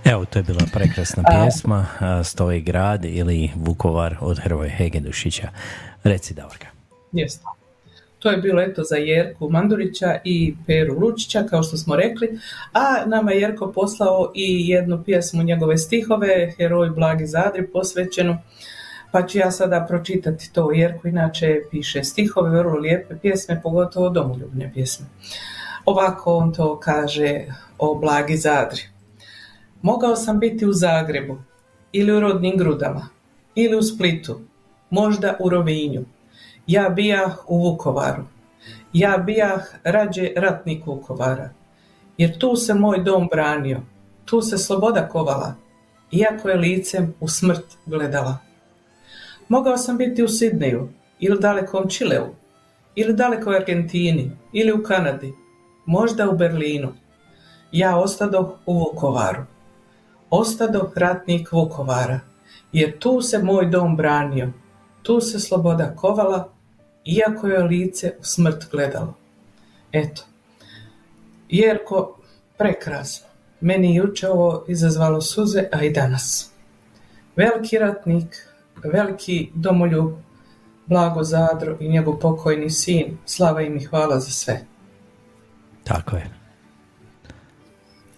Evo, to je bila prekrasna pjesma, Stoji grad ili Vukovar od Hrvoje Hegedušića. Reci, Davorka. Jeste. To je bilo eto za Jerku Mandurića i Peru Lučića, kao što smo rekli, a nama je Jerko poslao i jednu pjesmu njegove stihove, Heroj Blagi Zadri, posvećenu, pa ću ja sada pročitati to. Jerko inače piše stihove, vrlo lijepe pjesme, pogotovo domoljubne pjesme. Ovako on to kaže o Blagi Zadri. Mogao sam biti u Zagrebu, ili u rodnim grudama, ili u Splitu, možda u Rovinju. Ja bijah u Vukovaru. Ja bijah rađe ratnik Vukovara. Jer tu se moj dom branio, tu se sloboda kovala, iako je licem u smrt gledala. Mogao sam biti u Sidneju, ili dalekom Čileu, ili dalekoj Argentini, ili u Kanadi, možda u Berlinu. Ja ostadoh u Vukovaru. Ostadoh ratnik Vukovara, jer tu se moj dom branio, tu se sloboda kovala, iako je lice u smrt gledalo. Eto, Jerko, prekrasno. Meni juče ovo izazvalo suze, a i danas. Veliki ratnik, veliki domoljub, Blago Zadro i njegov pokojni sin, slava im i hvala za sve. Tako je.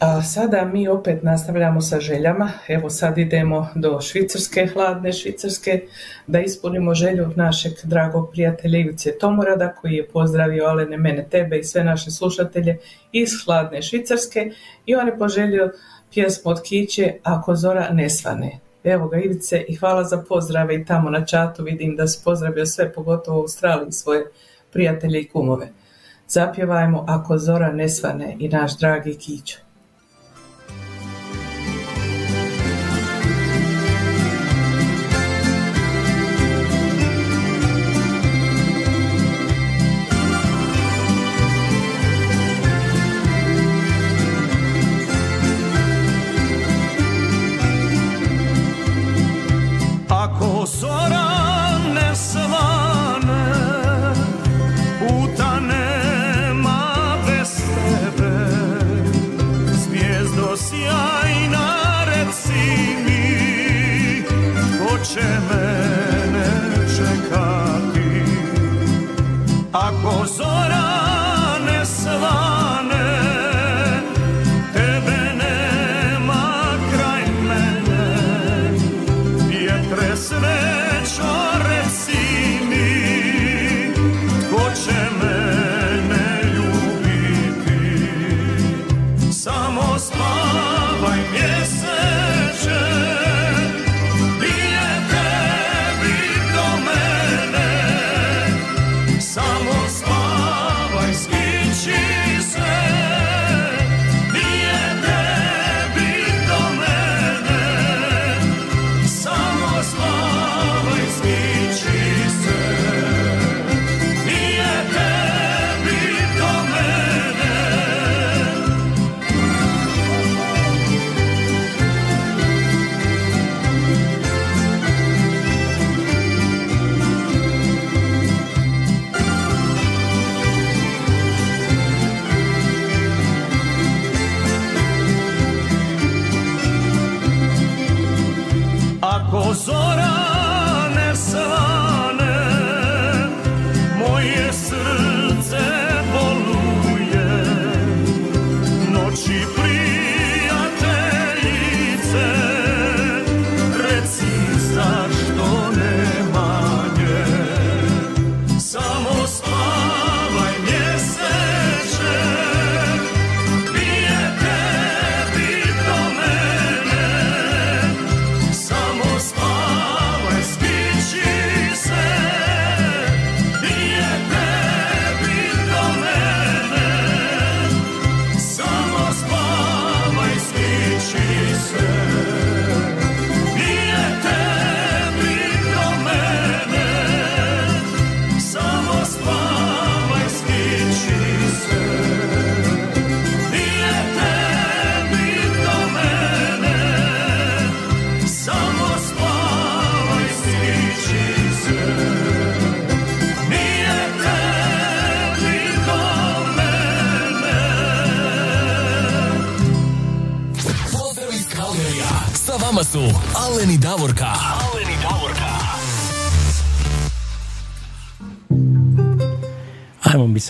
A sada mi opet nastavljamo sa željama. Evo sad idemo do Švicarske, hladne Švicarske, da ispunimo želju našeg dragog prijatelja Ivice Tomorada, koji je pozdravio Alene, mene, tebe i sve naše slušatelje iz hladne Švicarske i on je poželio pjesmu od Kiće Ako zora ne svane. Evo ga Ivice i hvala za pozdrave i tamo na čatu vidim da si pozdravio sve, pogotovo u Australiji svoje prijatelje i kumove. Zapjevajmo Ako zora ne svane i naš dragi Kićo. Fisherman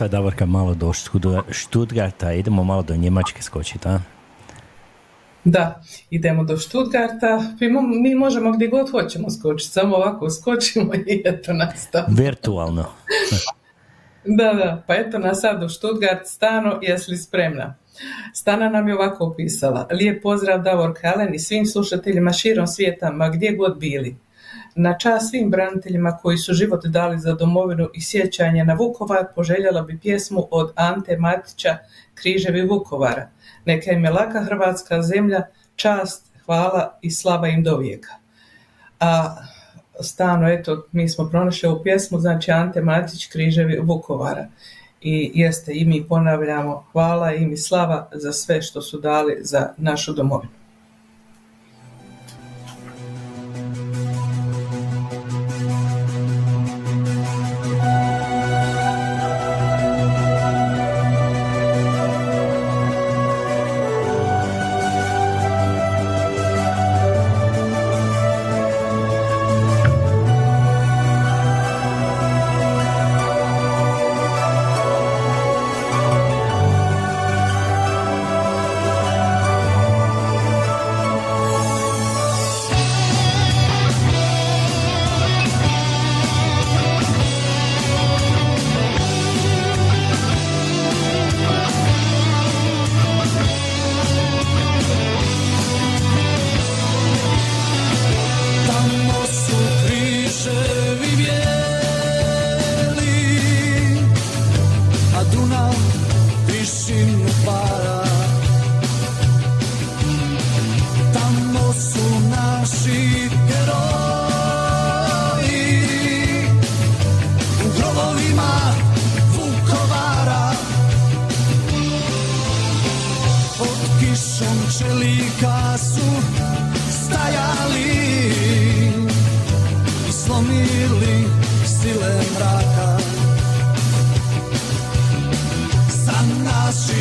sad, Davorka, malo do Štutgarta, idemo malo do Njemačke skočiti, a? Da, idemo do Stuttgarta. Mi, mo- mi možemo gdje god hoćemo skočiti, samo ovako skočimo i eto nas tamo. Virtualno. (laughs) Da, da, pa eto nas sad u Stuttgart, Stano, jesi li spremna? Stana nam je ovako opisala. Lijep pozdrav Davor Kalen i svim slušateljima širom svijeta, ma gdje god bili. Na čast svim braniteljima koji su život dali za domovinu i sjećanje na Vukovar, poželjela bi pjesmu od Ante Matića Križevi Vukovara. Neka im je laka hrvatska zemlja, čast, hvala i slava im do vijeka. A stano, eto, mi smo pronašli ovu pjesmu, znači Ante Matić, Križevi Vukovara. I jeste, i mi ponavljamo, hvala i slava za sve što su dali za našu domovinu.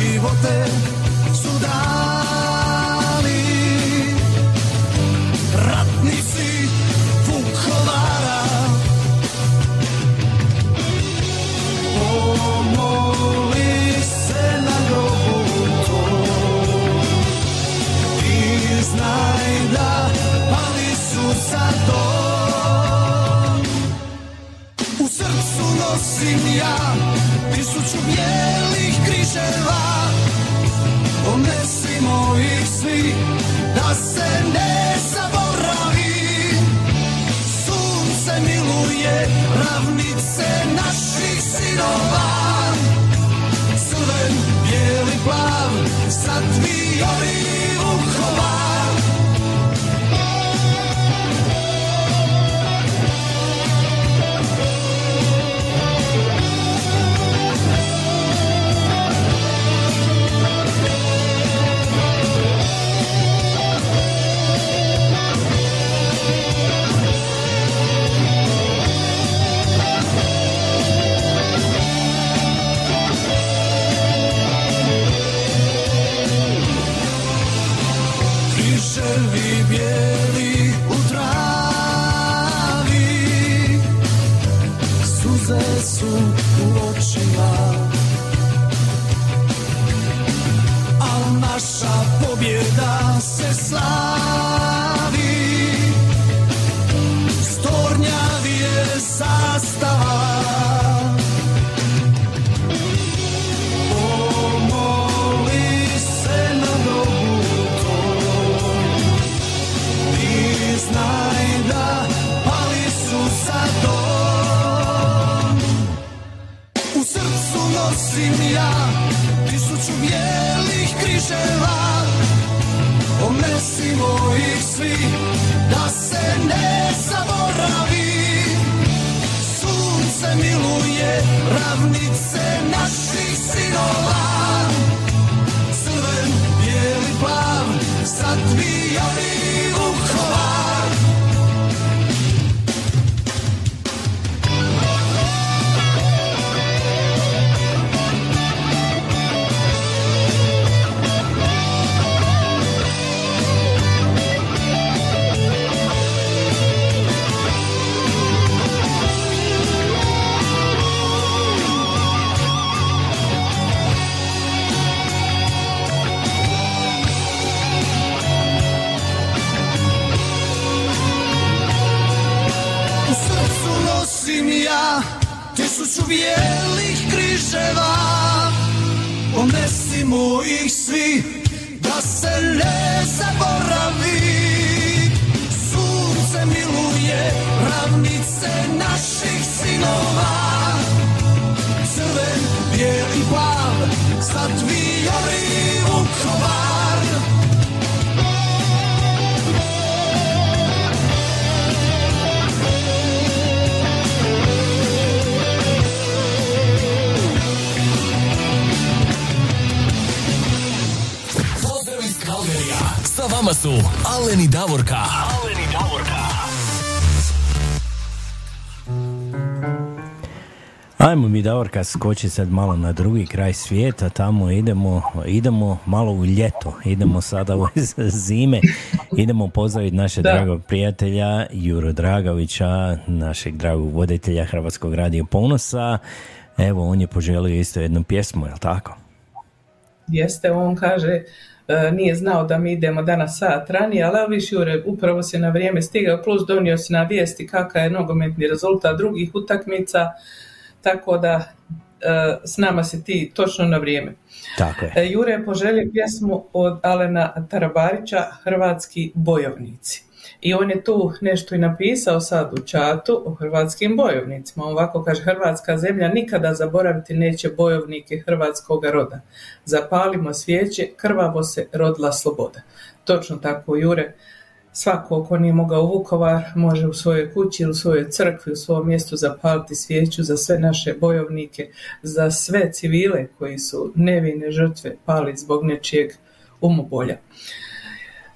Živote su dali ratnici Vukovara. Pomoli se na grobu tom i znaj da pali su za dom. U srcu nosim ja tisuću bijelih križeva, ponesimo ih svi da se ne zaboravi. Sunce miluje ravnice naših sinova, crven, bijeli, plav, sad vijori Vukovar. križevi Su Aleni Davorka. Aleni Davorka. Ajmo mi Davorka skoči sad malo na drugi kraj svijeta, tamo idemo, idemo malo u ljeto, idemo sada u (laughs) zime, idemo pozdraviti naše Da. dragog prijatelja Juro Dragovića, našeg dragog voditelja Hrvatskog radija Ponosa. Evo, on je poželio isto jednu pjesmu, jel tako? Jeste, on kaže, nije znao da mi idemo danas sat ranije, ali viš Jure, upravo si na vrijeme stigao, plus donio si na vijesti kakav je nogometni rezultat drugih utakmica, tako da e, s nama si ti točno na vrijeme. Tako je. E, Jure je poželio pjesmu od Alena Tarabarića, Hrvatski bojovnici. I on je tu nešto i napisao sad u čatu o hrvatskim bojovnicima. On ovako kaže, Hrvatska zemlja nikada zaboraviti neće bojovnike hrvatskog roda. Zapalimo svijeće, krvavo se rodila sloboda. Točno tako, Jure. Svako ko nije mogao u Vukovar može u svojoj kući ili u svojoj crkvi, u svom mjestu zapaliti svijeću za sve naše bojovnike, za sve civile koji su nevine žrtve pali zbog nečijeg umobolja.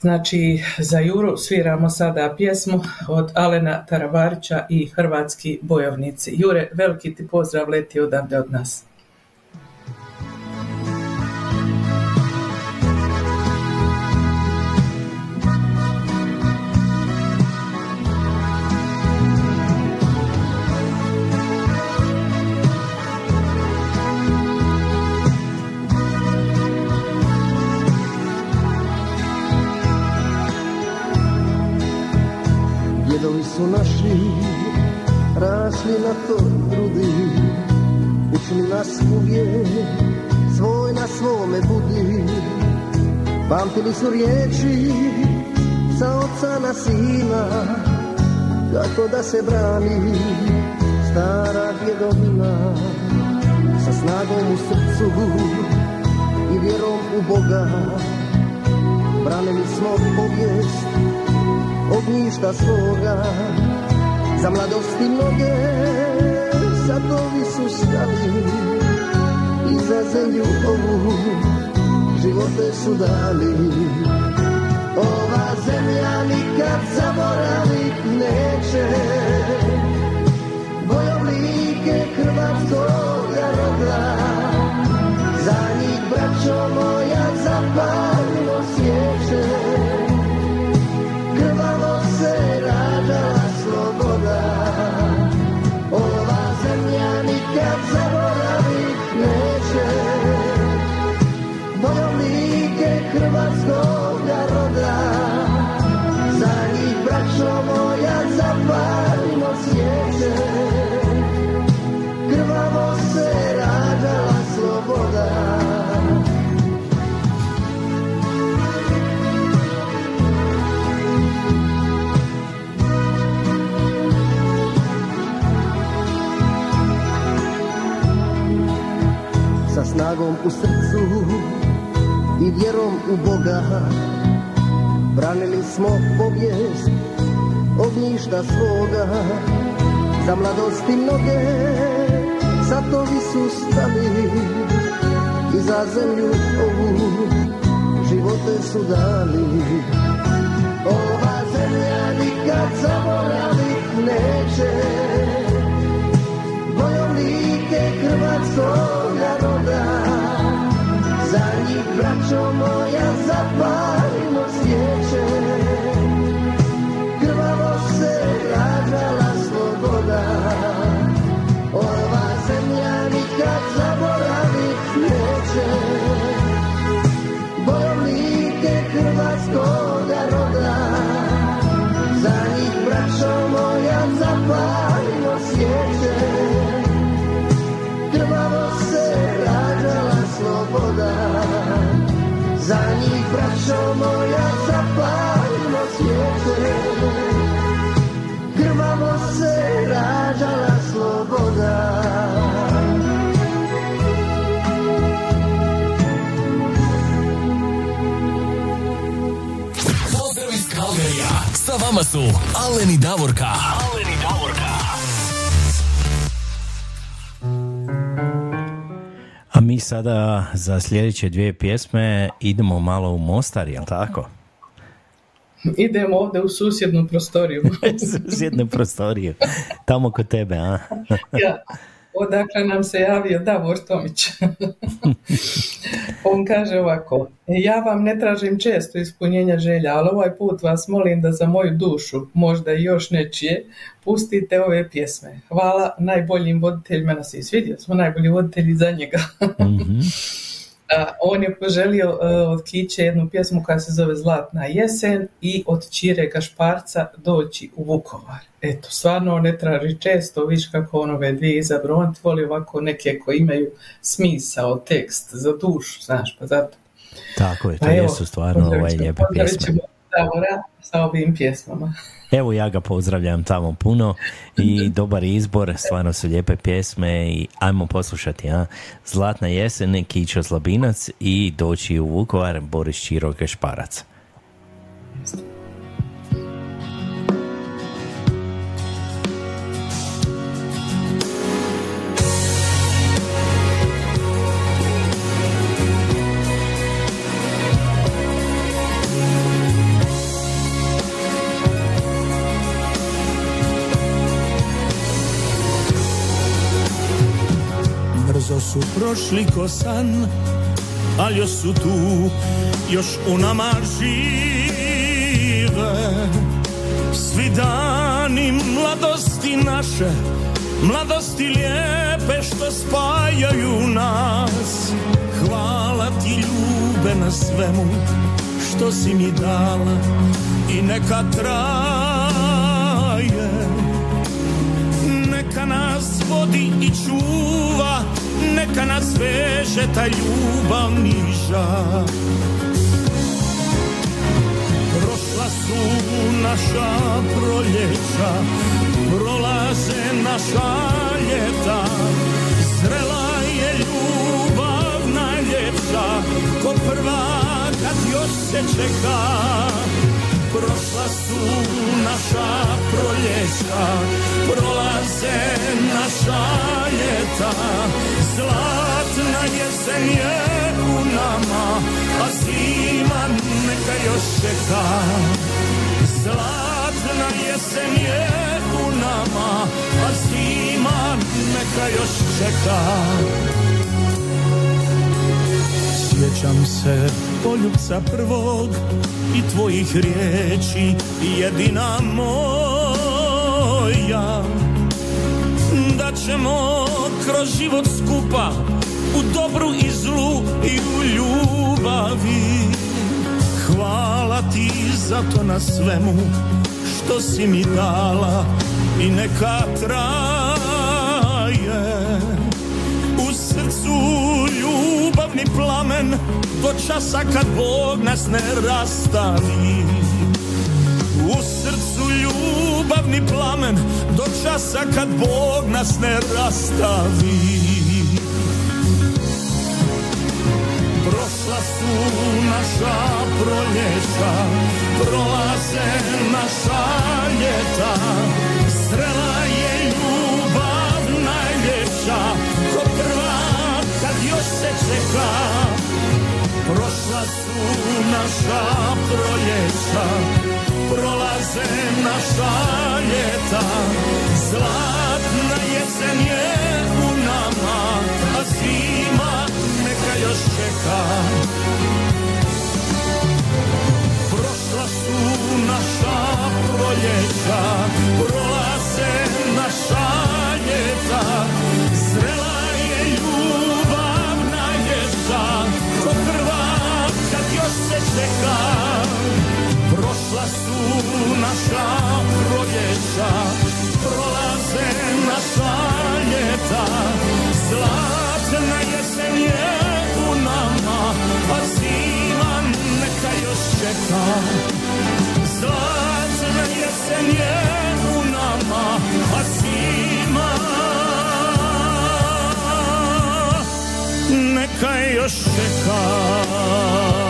Znači, za Juru sviramo sada pjesmu od Alena Tarabarića i Hrvatski bojovnici. Jure, veliki ti pozdrav leti odavde od nas. Rasli na toj grudi Učili nas uvijek svoj na svome budi. Pamtili su riječi sa oca na sina Kako da se brani stara djedovina. Sa snagom u srcu i vjerom u Boga Branili smo povijest ognjišta svoga Za mladosti mnoge satovi su stali I za zemlju ovu živote su dali. Ova zemlja nikad zaboravit neće. Bojovnike hrvatskoga roda Za njih braćo moja zapalimo snagom u srcu i vjerom u Boga. Branili smo povijest ognjišta svoga za mladosti mnoge satovi su stali i za zemlju ovu živote su dali. Ova zemlja nikad zaboravit neće bojovnike hrvatskoga roda Za njih, braćo moja, zapalimo svijeće Krvavo se rađala sloboda Pozdrav iz Kalgarija. Sa vama su Aleni Davorka. Aleni Davorka. A mi sada za sljedeće dvije pjesme idemo malo u Mostar, jel tako? (laughs) Idemo ovdje u susjednu prostoriju. (laughs) Susjednu prostoriju. Tamo kod tebe, a? (laughs) ja. Odakle nam se javio Davor Tomić. On kaže ovako, ja vam ne tražim često ispunjenja želja, ali ovaj put vas molim da za moju dušu, možda i još nečije, pustite ove pjesme. Hvala najboljim voditeljima nas i svidio smo najbolji voditelji za njega. A, on je poželio e, od Kiće jednu pjesmu koja se zove Zlatna jesen i od Čire Gašparca doći u Vukovar. Eto, stvarno ne traži često, viš kako on ove dvije izabro, on voli ovako neke koji imaju smisao, tekst za dušu, znaš, pa zato. Tako je, to Pa jesu stvarno ovaj lijepe pjesme. Davora sa ovim pjesmama. Evo ja ga pozdravljam tamo puno i (laughs) dobar izbor, stvarno su lijepe pjesme i ajmo poslušati, a? Zlatna jesen, Kićo Zlabinac i doći u Vukovar, Boris Čiro Šparac. Su prošli ko san, ali još su tu, još u nama žive. Svi dani mladosti naše, mladosti lijepe što spajaju nas. Hvala ti ljube na svemu što si mi dala i neka traje. Neka nas vodi i čuva, neka nas veže ta ljubavni žar. Prošla su naša proljeća, prolaze naša ljeta, zrela je ljubav najljepša, ko prva kad još se čeka. Prošla su naša proljeća, prolaze naša ljeta, zlatna jesen je u nama, a zima neka još čeka. Zlatna jesen je u nama, a zima neka još čeka. Sjećam se poljubca prvog i tvojih riječi jedina moja. Da ćemo kroz život skupa u dobru i zlu i u ljubavi. Hvala ti za to na svemu što si mi dala i neka traje. U srcu plamen do časa kad Bog nas ne rastavi. U srcu ljubavni plamen do časa kad Bog nas ne rastavi. Prošla su naša proljeća, prolaze naša ljeta, se čeka. Prošla su naša proljeća, prolaze naša ljeta, zlatna jesen je u nama, a zima neka još čeka. Prošla su naša proljeća, prolaze naša čeka. Prošla su naša proljeća, prolaze naša ljeta, zlatna jesen je u nama, a zima Zacne jesen je u nama, a zima neka još čeka.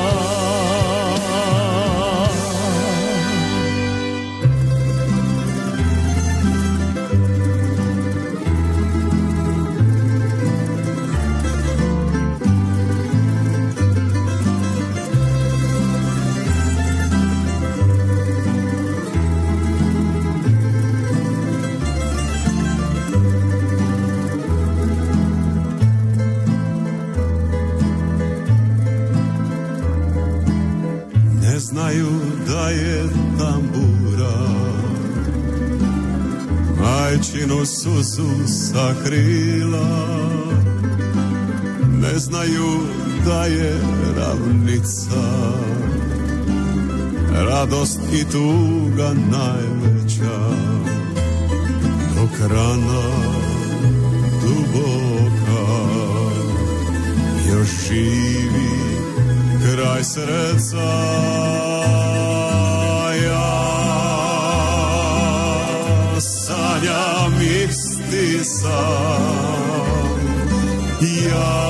Majčinu suzu sakrila Ne znaju da je ravnica. Radost i tuga najveća. Dok rana duboka Još živi kraj srca isti sam ja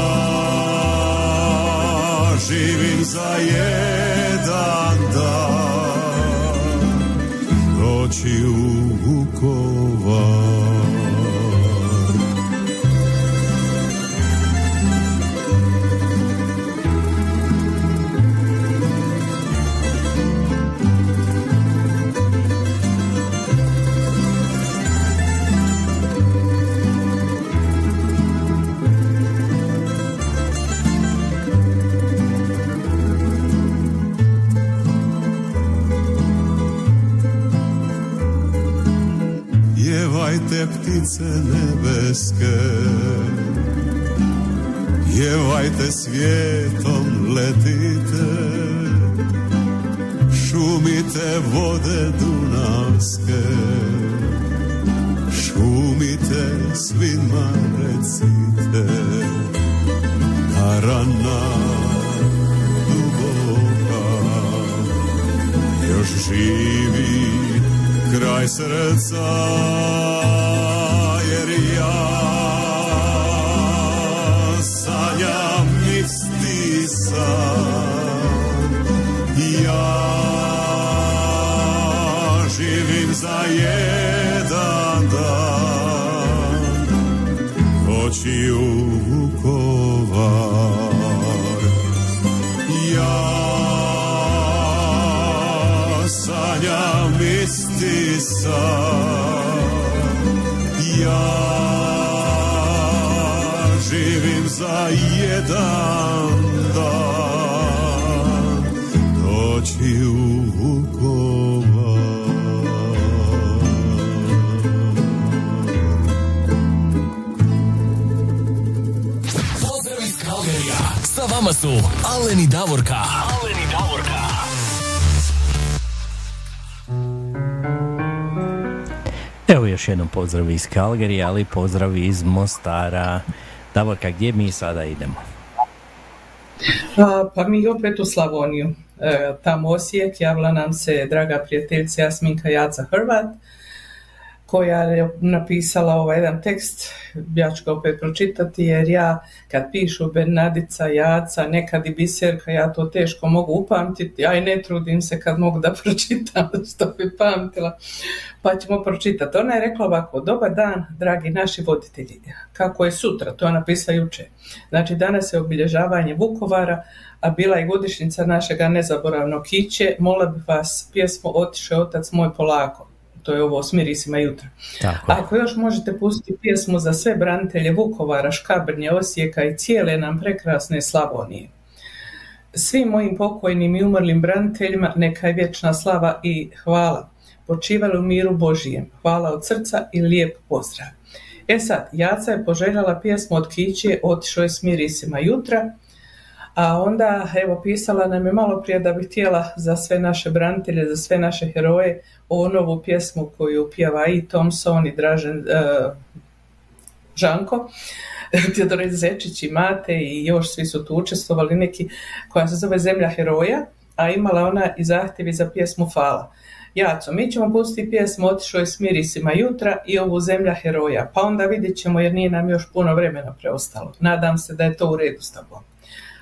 živim za jedan dan Ptice nebeske. Jevajte svijetom letite. Šumite vode dunavske. Šumite svima recite. Da rana duboka. Još živi kraj srca hoći u Vukovar ja sanjam isti san su Alen i Davorka. Alen i Davorka. Evo još jednom pozdrav iz Kalgerija, ali pozdrav iz Mostara. Davorka, gdje mi sada idemo? A, pa mi opet u Slavoniju. E, tamo Osijek javila nam se draga prijateljica Jasminka Jaca Hrvat, koja je napisala ovaj jedan tekst, ja ću ga opet pročitati, jer ja kad pišu Bernadica, Jaca, nekad i Biserka, ja to teško mogu upamtiti, ja i ne trudim se kad mogu da (laughs) pročitam što bi pamtila, pa ćemo pročitati. Ona je rekla ovako, dobar dan, dragi naši voditelji, kako je sutra, to je napisala juče. Znači, danas je obilježavanje Vukovara, a bila je godišnjica našega nezaboravnog kiće, mola bih vas pjesmu Otiše otac moj polako. To je ovo s mirisima jutra. Tako. Ako još možete pustiti pjesmu za sve branitelje Vukovara, Škabrnje, Osijeka i cijele nam prekrasne Slavonije. Svim mojim pokojnim i umrlim braniteljima neka je vječna slava i hvala. Počivali u miru Božijem. Hvala od srca i lijep pozdrav. E sad, Jaca je poželjala pjesmu od Kiće Otišao je s mirisima jutra, a onda, evo, pisala nam je malo prije da bi htjela za sve naše branitelje, za sve naše heroje, ovu novu pjesmu koju pjeva i Thompson i Dražen e, Žanko, (laughs) Teodor Zečić i Mate i još svi su tu učestvovali neki, koja se zove Zemlja heroja a imala ona i zahtjevi za pjesmu Fala. Jaco, mi ćemo pustiti pjesmu Otišao je s mirisima jutra i ovu Zemlja heroja, pa onda vidjet ćemo jer nije nam još puno vremena preostalo. Nadam se da je to u redu s tobom.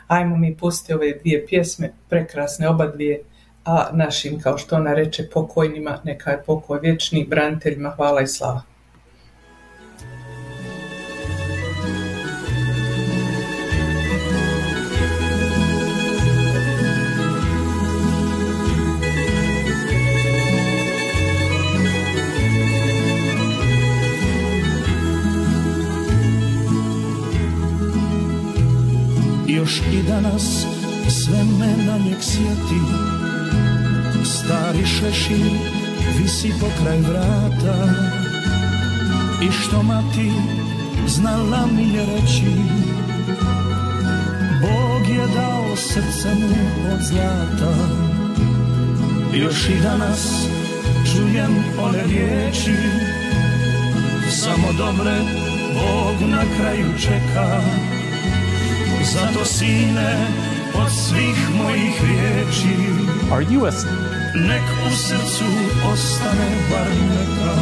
Ajmo mi pustiti ove dvije pjesme, prekrasne oba dvije, a našim, kao što ona reče, pokojnima, neka je pokoj vječni, braniteljima, hvala i slava. Još i danas sve me na njeg sjeti Stari šešir visi pokraj vrata. I što mati znala mi je reći Bog je dao srce mu od zlata. Još i danas čujem one riječi Samo dobre Bog na kraju čeka. Zato sine od svih mojih riječi. Are you a Nek u srcu ostane bar neka.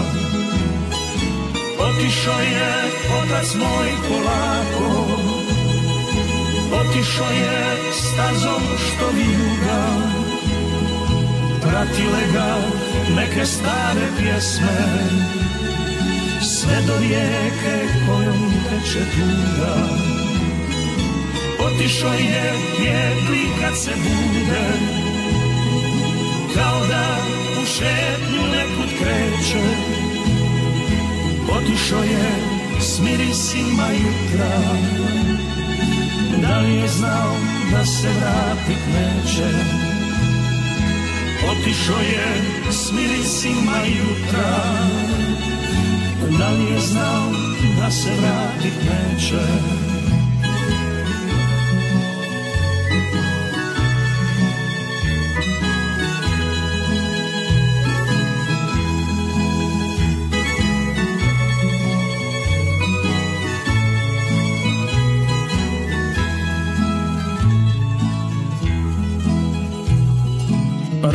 Otišao je otac moj polako. Otišao je stazom što vijuga Pratile ga neke stare pjesme. Sve do kojom teče tuga Otišao je pjetli kad se bude. Kao da u šetnju nekud kreće. Otišao je s mirisima jutra. Da li je znao da se vratit neće? Otišao je s mirisima jutra. Da li je znao da se vratit neće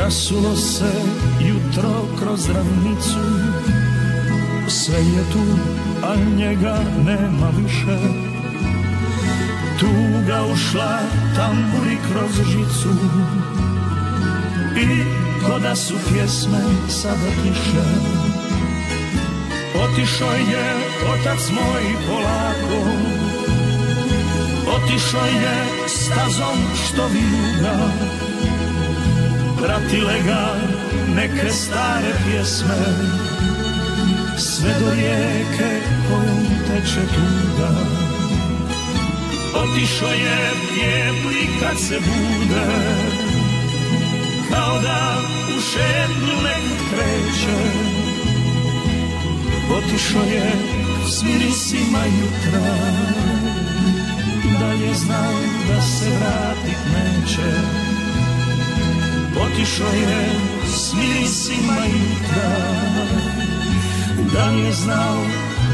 Rasulo se jutro kroz ravnicu. Sve je tu, a njega nema više. Tuga ušla tamburi kroz žicu. I ko da su pjesme sada tiše Otišao je otac moj polako. Otišao je stazom što vijuga pratile ga neke stare pjesme sve do rijeke kojom teče tuga. Otišao je pjevli kad se bude kao da u šetnju nekud kreće. Otišao je s mirisima jutra da je znao da se vratit neće Otišao je s mirisima jutra Da li je znao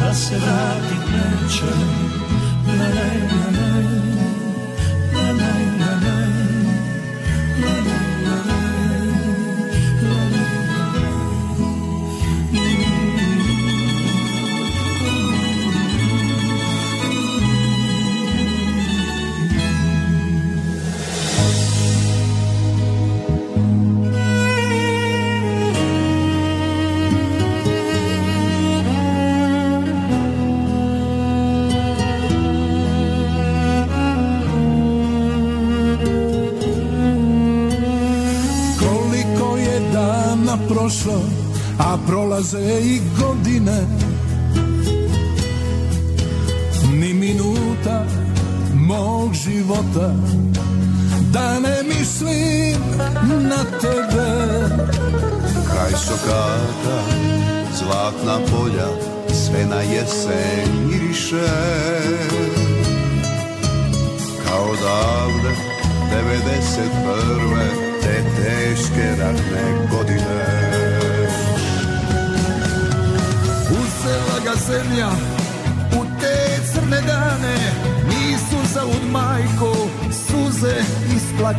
da se vratit neće? Ne, ne, ne, ne Ne, a prolaze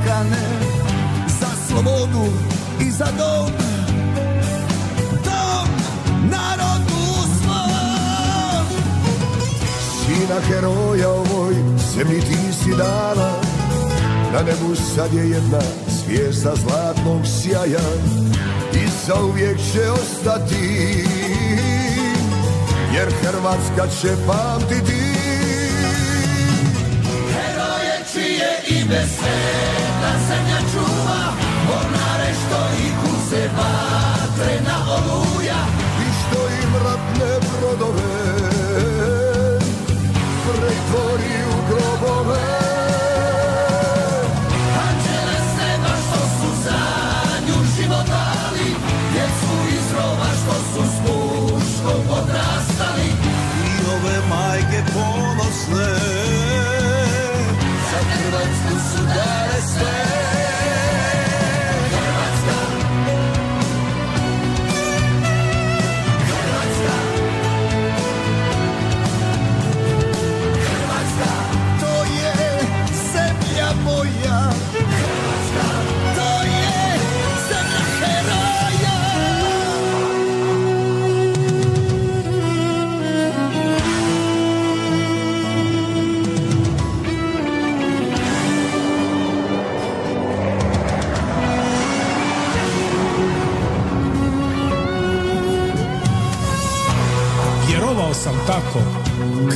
Nisu za slobodu i za dom. Dom narodu svom. Sina heroja ovoj zemlji ti si dala. Na nebu sad je jedna zvijezda zlatnog sjaja I zauvijek će ostati. Jer Hrvatska će pamtiti. Heroje čije ime sveta zemlja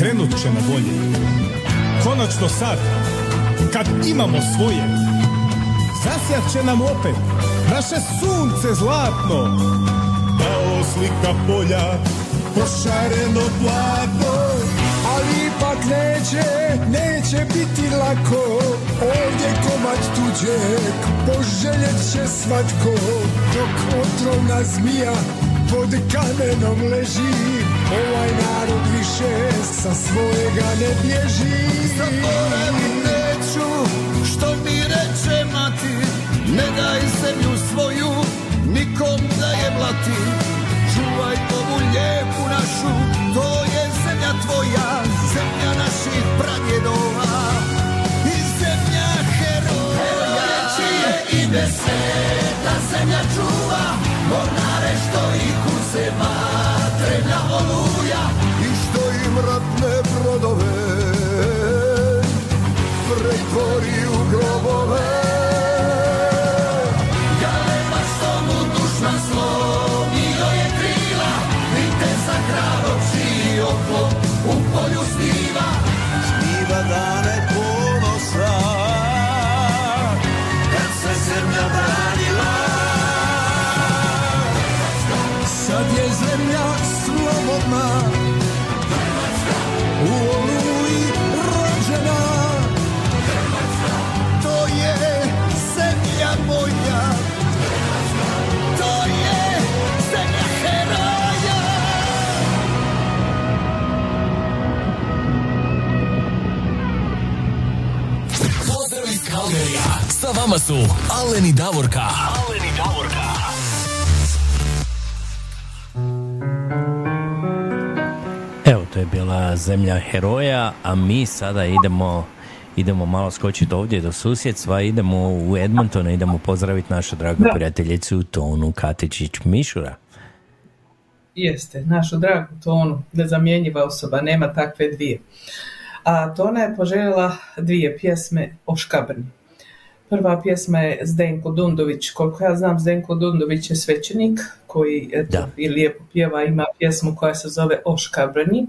krenut će na bolje. Konačno sad, kad imamo svoje, zasjat će nam opet naše sunce zlatno. Kao slika polja, pošareno platno, ali ipak neće, neće biti lako. Ovdje komad tuđeg, poželjet će svatko, dok otrovna zmija pod kamenom leži Ovaj narod više sa svojega ne bježi. Zaboravit neću što mi reče mati Ne daj zemlju svoju nikom da je blati. Čuvaj ovu lijepu našu, to je zemlja tvoja Zemlja naših pradjedova i zemlja heroja. Čije ime sveta zemlja čuva Mornare što ih uze vatrena oluja pretvori u grobove. Galeba što mu dušman slomio je krila Viteza hrabrog čiji oklop u polju sniva. Sniva dane ponosa. Kad se zemlja Sa vama su Aleni Davorka. Aleni Davorka. Evo, to je bila zemlja heroja, a mi sada idemo idemo malo skočiti ovdje do susjedstva, idemo u Edmonton, idemo pozdraviti našu dragu Da. prijateljicu Tonu Katičić-Mišura. Jeste, našu dragu Tonu, nezamjenjiva osoba, nema takve dvije. A Tona je poželjela dvije pjesme o Škabrni. Prva pjesma je Zdenko Dundović. Koliko ja znam, Zdenko Dundović je svećenik koji eto, i lijepo pjeva, ima pjesmu koja se zove O Škabrni.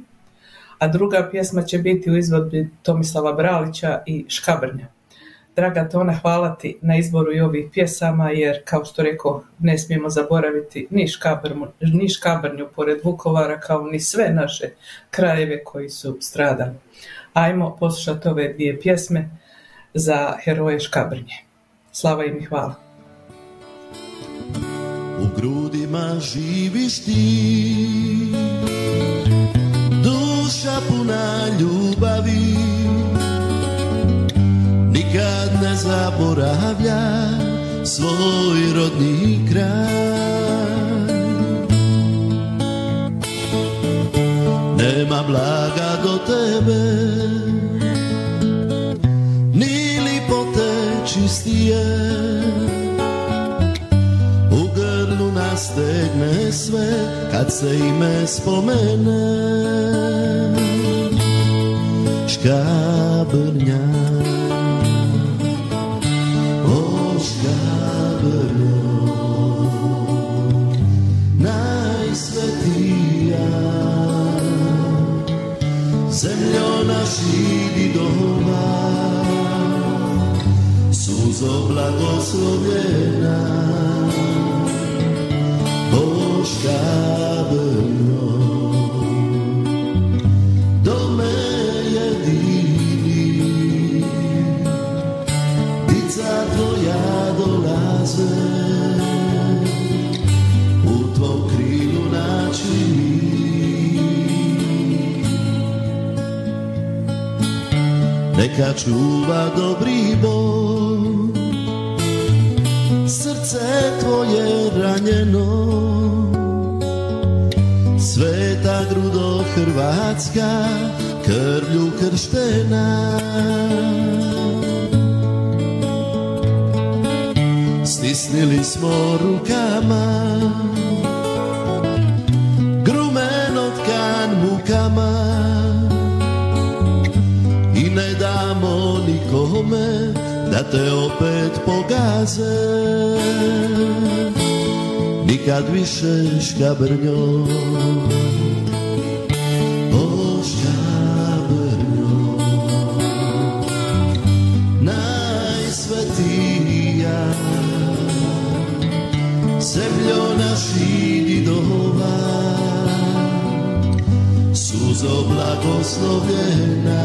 A druga pjesma će biti u izvodbi Tomislava Bralića i Škabrnja. Draga Tona, hvala ti na izboru i ovih pjesama, jer kao što rekao, ne smijemo zaboraviti ni Škabrnju, ni Škabrnju pored Vukovara, kao ni sve naše krajeve koji su stradali. Ajmo poslušati ove dvije pjesme za heroje Škabrnje. Slava im i hvala. U grudima živiš ti Duša puna ljubavi Nikad ne zaboravlja Svoj rodni kraj Nema blaga do tebe najčistije U grlu nastegne sve kad se ime spomene. Škabrnjak Suzo blagoslovljena škabrno Do me jedini Dica tvoja dolaze. U tvom krilu naći Neka čuva dobri Bog Srce tvoje ranjeno. Sveta grudo Hrvatska, krvlju krštena. Stisnili smo rukama da te opet pogaze. Nikad više škabrnjo O škabrnjo Najsvetija. Zemljo naših didova Suzo blagoslovljena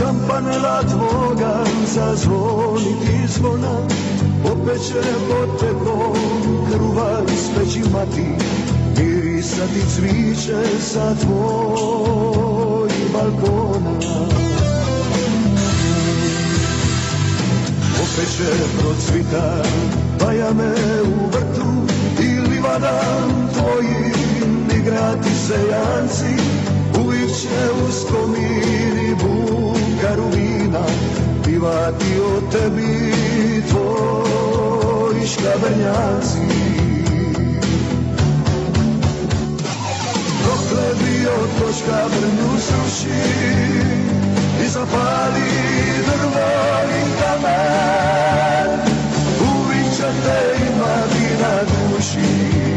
kampanela tvoga zazvoniti zvona Opet će pod tebom kruva ispeći mati Mirisati cviće sa tvojih balkona. Opet će procvita bajame u vrtu I livadan tvojim igrati sejanci Uvijek će u skomini tebi tvoji škabrnjaci. Dokle bio to škabrnju sruši I zapali drvo i kamen. Uvijek će te na duši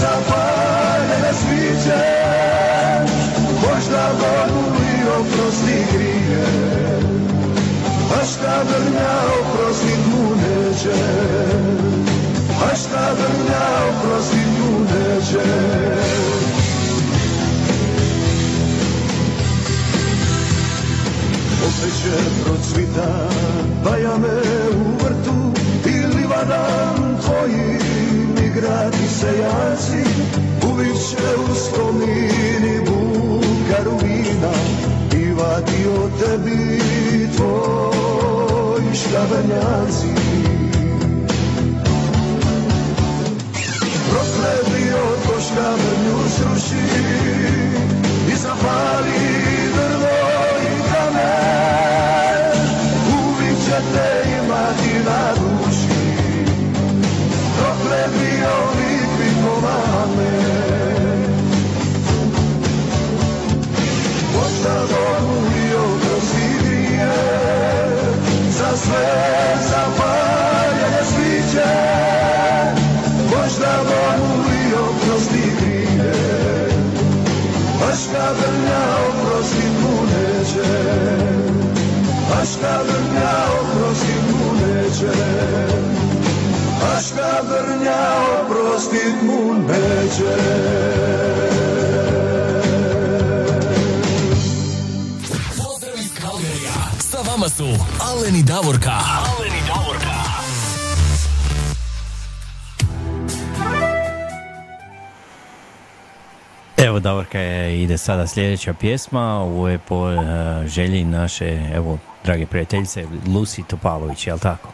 zapaljene sviće Možda Bogu i oprosti grije A šta drnja oprostit mu neće. A šta drnja oprostit mu neće. Opet će procvita bajame u vrtu I livadan tvojim sejaci Uvijek će u skomini bunkaru vina Pivati o tebi tvoji škabrnjaci Prokletio to škabrnju sruši I zapali drvo i kamen Uvijek će te imati na lik mame Možda Bogu i oprosti grije Za sve zapaljene sviće možda Bogu i oprosti grije Baška brnja oprosti mu neće Baška brnja oprosti mu neće Baška brnja oprostit mu neće Pozdrav iz Kalgerija. Sa vama su Alen i Davorka. Alen i Davorka. Evo Davorka je, ide sada sljedeća pjesma, ovo je po uh, želji naše, evo, drage prijateljice, Lucy Topalović, jel tako?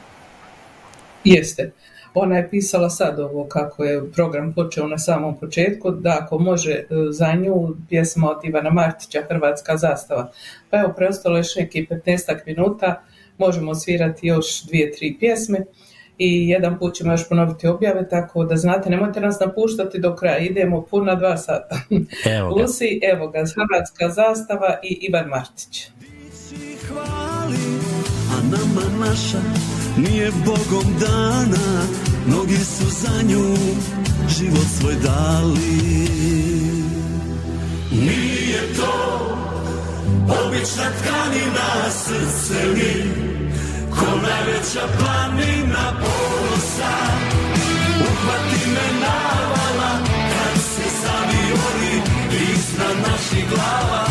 Jeste. Ona je pisala sad ovo kako je program počeo na samom početku, da ako može e, za nju pjesma od Ivana Martića, Hrvatska zastava. Pa evo, preostalo još neki 15 minuta, možemo svirati još dvije, tri pjesme i jedan put ćemo još ponoviti objave, tako da znate, nemojte nas napuštati do kraja, idemo puna dva sata. Evo ga. (laughs) Lucy, evo ga, Hrvatska zastava i Ivan Martić. hvali, a nama naša nije Bogom dana, mnogi su za nju život svoj dali. Nije to obična tkanina srce mi, ko najveća planina ponosa. Uhvati me navala, kad se zaviori iznad naših glava,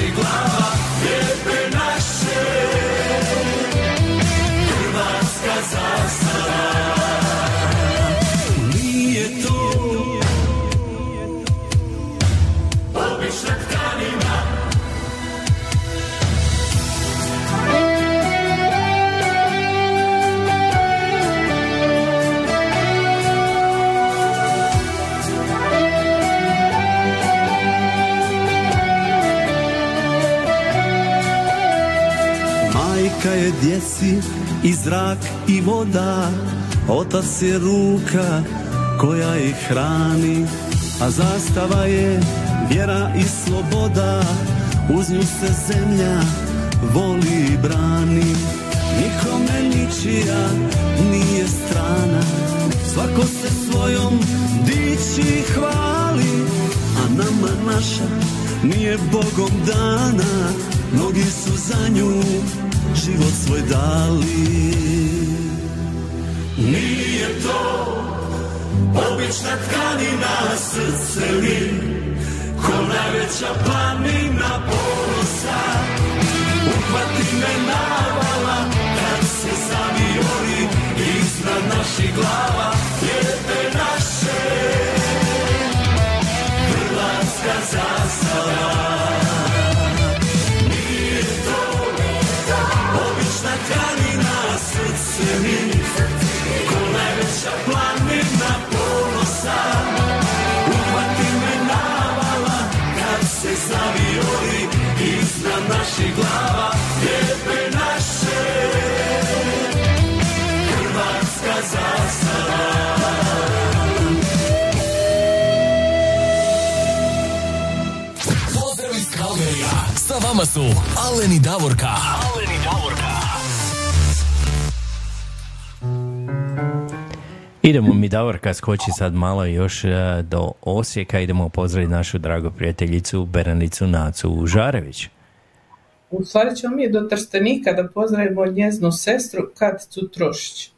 Iznad naših zrak i voda Otac je ruka koja ih hrani A zastava je vjera i sloboda Uz nju se zemlja voli i brani. Nikome ničija nije strana Svako se svojom dići hvali A nama naša nije Bogom dana Mnogi su za nju život svoj dali. Nije to obična tkanina srce mi Ko najveća planina ponosa. Uhvati me navala kad se zaviori Iznad naših glava vama su Alen i Davorka. Alen i Davorka. Idemo mi Davorka skoči sad malo još e, do Osijeka, idemo pozdraviti našu dragu prijateljicu Beranicu Nacu Žarević. U stvari ćemo mi do Trstenika da pozdravimo njeznu sestru Katicu Trošić.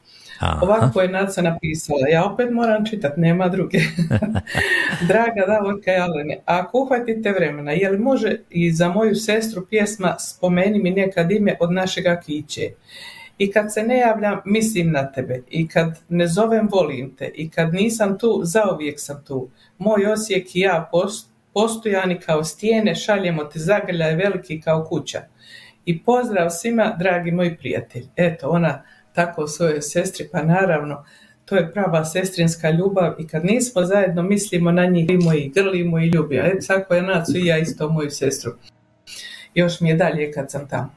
Aha. Ovako je Naca napisala, ja opet moram čitati, nema druge. (laughs) Draga Davorka i Alene, ako uhvatite vremena, je li može i za moju sestru pjesma Spomeni mi nekad ime od našega Kiće? I kad se ne javljam, mislim na tebe. I kad ne zovem, volim te. I kad nisam tu, zauvijek sam tu. Moj Osijek i ja post, postojani kao stijene, šaljemo ti zagrljaj veliki kao kuća. I pozdrav svima, dragi moji prijatelji. Eto, ona tako svojoj sestri, pa naravno, to je prava sestrinska ljubav i kad nismo zajedno mislimo na njih, volimo i grlimo i ljubimo. Eto, tako je Nacu i ja isto moju sestru. još mi je dalje kad sam tamo.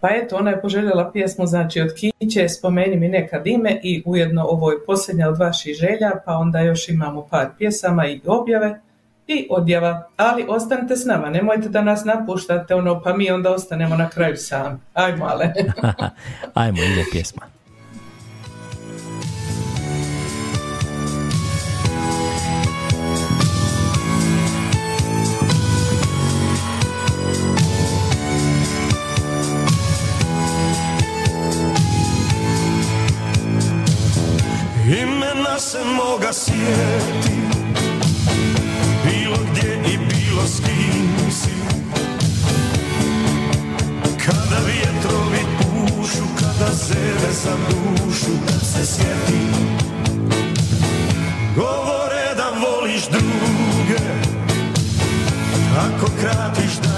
Pa eto, ona je poželjela pjesmu znači od Kiće, spomeni mi nekad ime i ujedno ovo je posljednja od vaših želja, pa onda još imamo par pjesama i objave i odjava. Ali ostanite s nama, nemojte da nas napuštate, ono, pa mi onda ostanemo na kraju sami. Ajmo, ale. (laughs) Ajmo, ide pjesma. Imena se moga sjeti Govore da voliš druge. Ako kratiš dane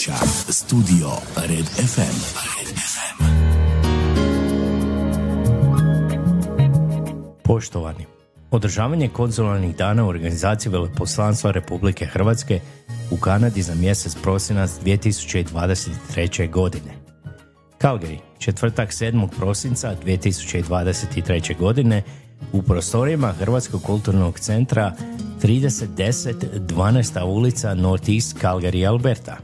Studio Red FM. Red. Poštovani, održavanje konzularnih dana u organizaciji Veleposlanstva Republike Hrvatske u Kanadi za mjesec prosinac 2023. godine. Calgary, četvrtak 7. prosinca 2023. godine u prostorijama Hrvatskog kulturnog centra 3010 12. ulica Northeast Calgary, Alberta.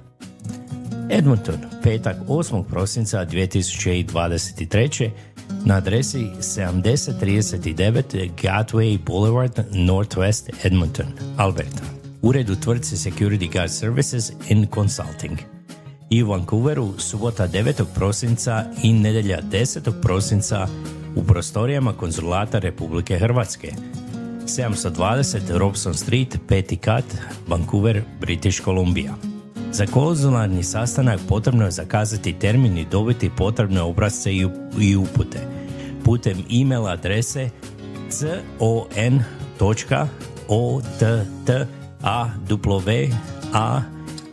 Edmonton, petak 8. prosinca 2023. na adresi 7039 Gateway Boulevard, Northwest Edmonton, Alberta. Ured u tvrtci Security Guard Services in Consulting. I u Vancouveru subota 9. prosinca i nedjelja 10. prosinca u prostorijama konzulata Republike Hrvatske. 720 Robson Street, peti kat, Vancouver, British Columbia. Za konzularni sastanak potrebno je zakazati termin i dobiti potrebne obrazce i, upute. Putem e-mail adrese con.otta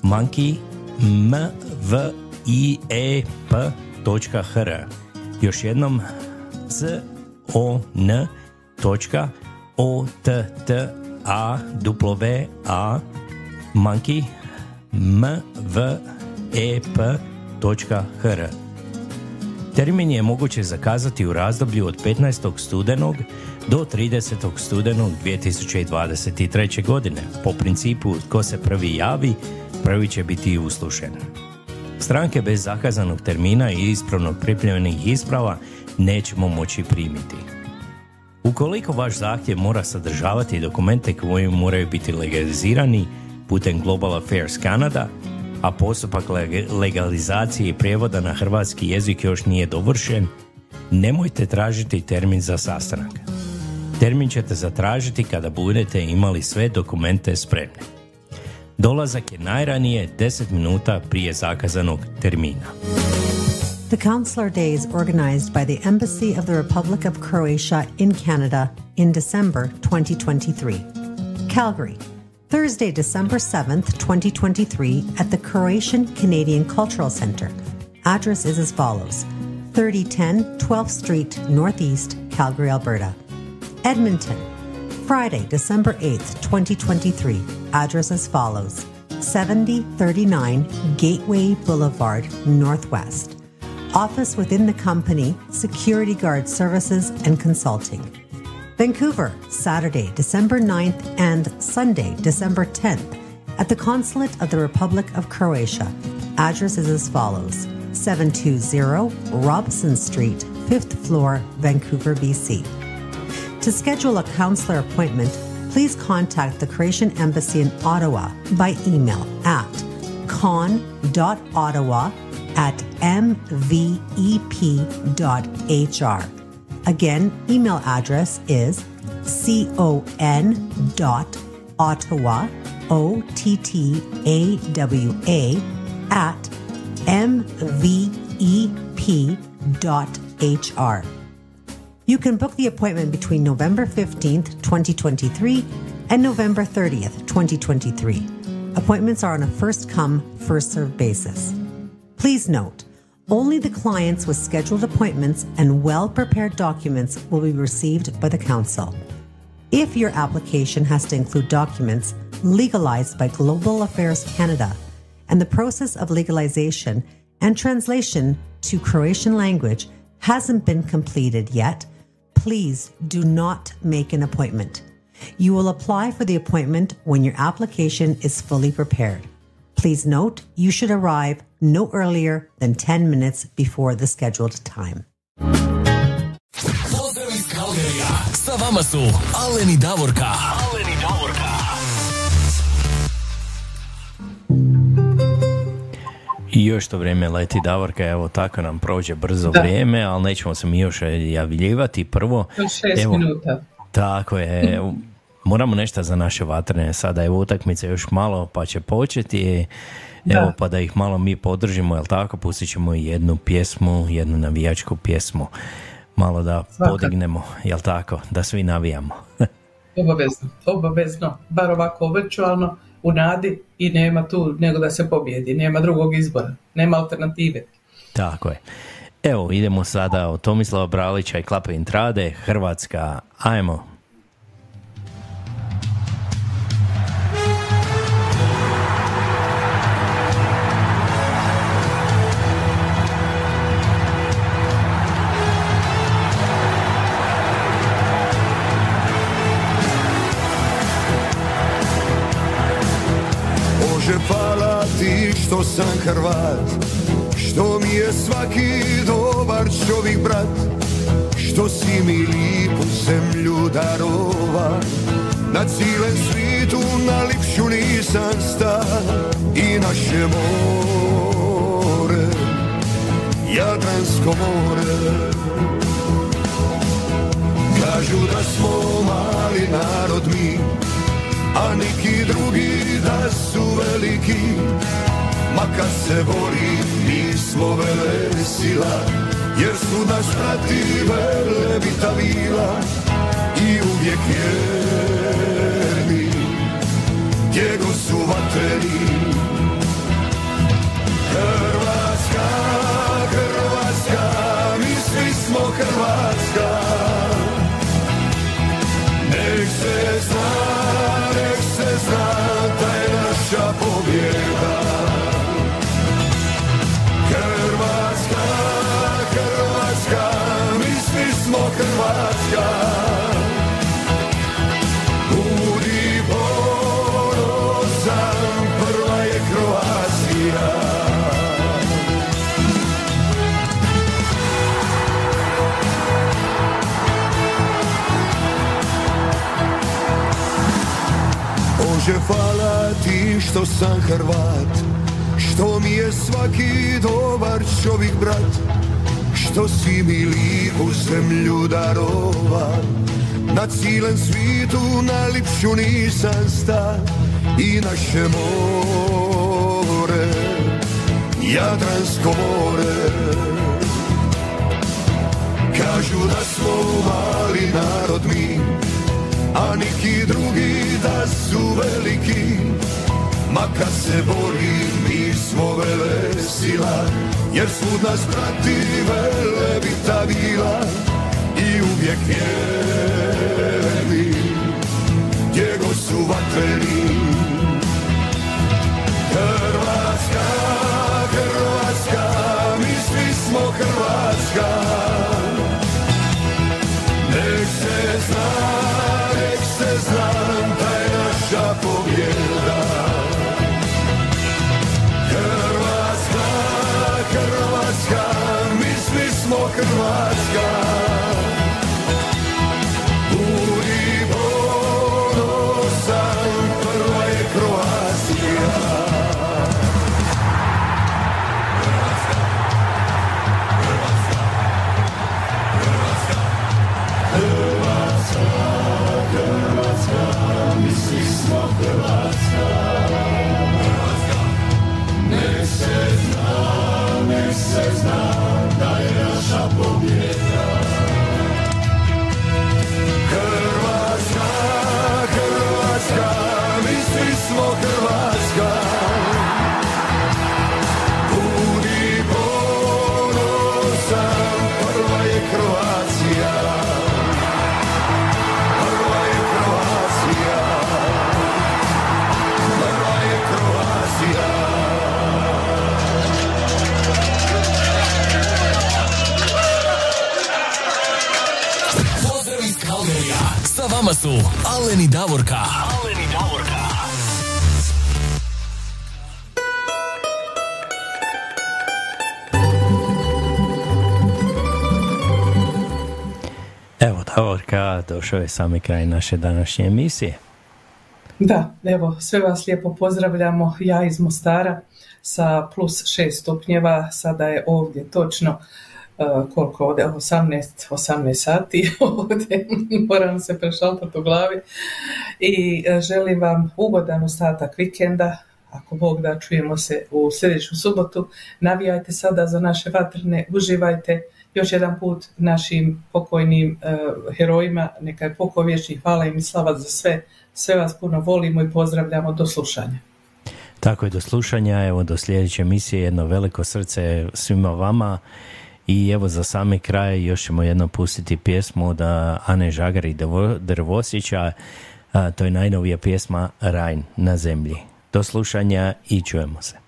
monkey mviep.hr Još jednom con.otta monkey mvep.hr Termin je moguće zakazati u razdoblju od 15. studenog do 30. studenog 2023. godine. Po principu tko se prvi javi, prvi će biti uslušen. Stranke bez zakazanog termina i ispravno pripremljenih isprava nećemo moći primiti. Ukoliko vaš zahtjev mora sadržavati dokumente koji moraju biti legalizirani putem Global Affairs Canada, a postupak legalizacije i prijevoda na hrvatski jezik još nije dovršen, nemojte tražiti termin za sastanak. Termin ćete zatražiti kada budete imali sve dokumente spremne. Dolazak je najranije 10 minuta prije zakazanog termina. The Counselor Days organized by the Embassy of the Republic of Croatia in Canada in December 2023. Calgary, Thursday, December 7th, 2023, at the Croatian Canadian Cultural Center. Address is as follows 3010 12th Street, Northeast, Calgary, Alberta. Edmonton, Friday, December 8th, 2023. Address as follows 7039 Gateway Boulevard, Northwest. Office within the company, Security Guard Services and Consulting. Vancouver, Saturday, December 9th and Sunday, December 10th, at the Consulate of the Republic of Croatia. Address is as follows 720 Robson Street, 5th floor, Vancouver, BC. To schedule a counselor appointment, please contact the Croatian Embassy in Ottawa by email at con.ottawa at mvep.hr. Again, email address is con dot ottawa o t t a w a at mvep dot hr. You can book the appointment between November 15th, 2023 and November 30th, 2023. Appointments are on a first come, first served basis. Please note, only the clients with scheduled appointments and well prepared documents will be received by the Council. If your application has to include documents legalized by Global Affairs Canada and the process of legalization and translation to Croatian language hasn't been completed yet, please do not make an appointment. You will apply for the appointment when your application is fully prepared. Please note you should arrive no earlier than 10 minutes before the scheduled time. Pozdrav iz Kalgarija. Sa vama su Aleni Davorka. Aleni Davorka. I još to vrijeme leti Davorka, evo tako nam prođe brzo Da. vrijeme, ali nećemo se mi još javljivati. Prvo, šest evo, minuta. Tako je, evo, moramo nešto za naše vatrene sada, evo utakmice još malo pa će početi, evo Da. pa da ih malo mi podržimo, jel tako, pustit ćemo jednu pjesmu, jednu navijačku pjesmu, malo da Svakako. podignemo, jel tako, da svi navijamo. (laughs) Obavezno, obavezno. Bar ovako virtualno, u nadi i nema tu nego da se pobjedi. Nema drugog izbora, nema alternative. Tako je. Evo, idemo sada od Tomislava Bralića i Klape Intrade, Hrvatska, ajmo. Što sam Hrvat Što mi je svaki dobar čovjek brat Što si mi lipu zemlju darova Na cijelem svitu na lipšu nisam sta I naše more Jadransko more. Kažu da smo mali narod mi a neki drugi da su veliki Ma kad se bori mi smo vele sila Jer su nas prati vele vitavila I uvijek vjerni Gdje go su vatreni Hrvatska, Hrvatska Mi svi smo Hrvatska. Nek se zna, nek se zna Bože hvala ti što sam Hrvat Što mi je svaki dobar čovjek brat Što si mi lijepu zemlju darova Na cijelem svitu najlipšu nisam sta I naše more Jadransko more. Kažu da smo mali narod mi A neki drugi da su veliki Ma kad se bori mi smo vele sila. Jer svud nas prati vele bila. I uvijek vjerni Gdje su vatreni. Hrvatska, Hrvatska Mi svi smo Hrvatska Hrvatska su Alen i Davorka. Alen i Davorka. Evo, Davorka, došao je sami kraj naše današnje emisije. Da, evo, sve vas lijepo pozdravljamo. Ja iz Mostara sa plus 6 stupnjeva, sada je ovdje točno uh, koliko ovdje, 18, 18 sati (laughs) ovdje, moram se prešaltati u glavi. I uh, želim vam ugodan ostatak vikenda, ako Bog da čujemo se u sljedeću subotu, navijajte sada za naše vatrne, uživajte još jedan put našim pokojnim uh, herojima, neka je pokoj vječni, hvala im i slava za sve, sve vas puno volimo i pozdravljamo. Do slušanja. Tako je do slušanja, evo do sljedeće emisije, jedno veliko srce svima vama i evo za sami kraj još ćemo jedno pustiti pjesmu od Ane Žagar i Drvo- Drvosića, to je najnovija pjesma Rajn na zemlji. Do slušanja i čujemo se.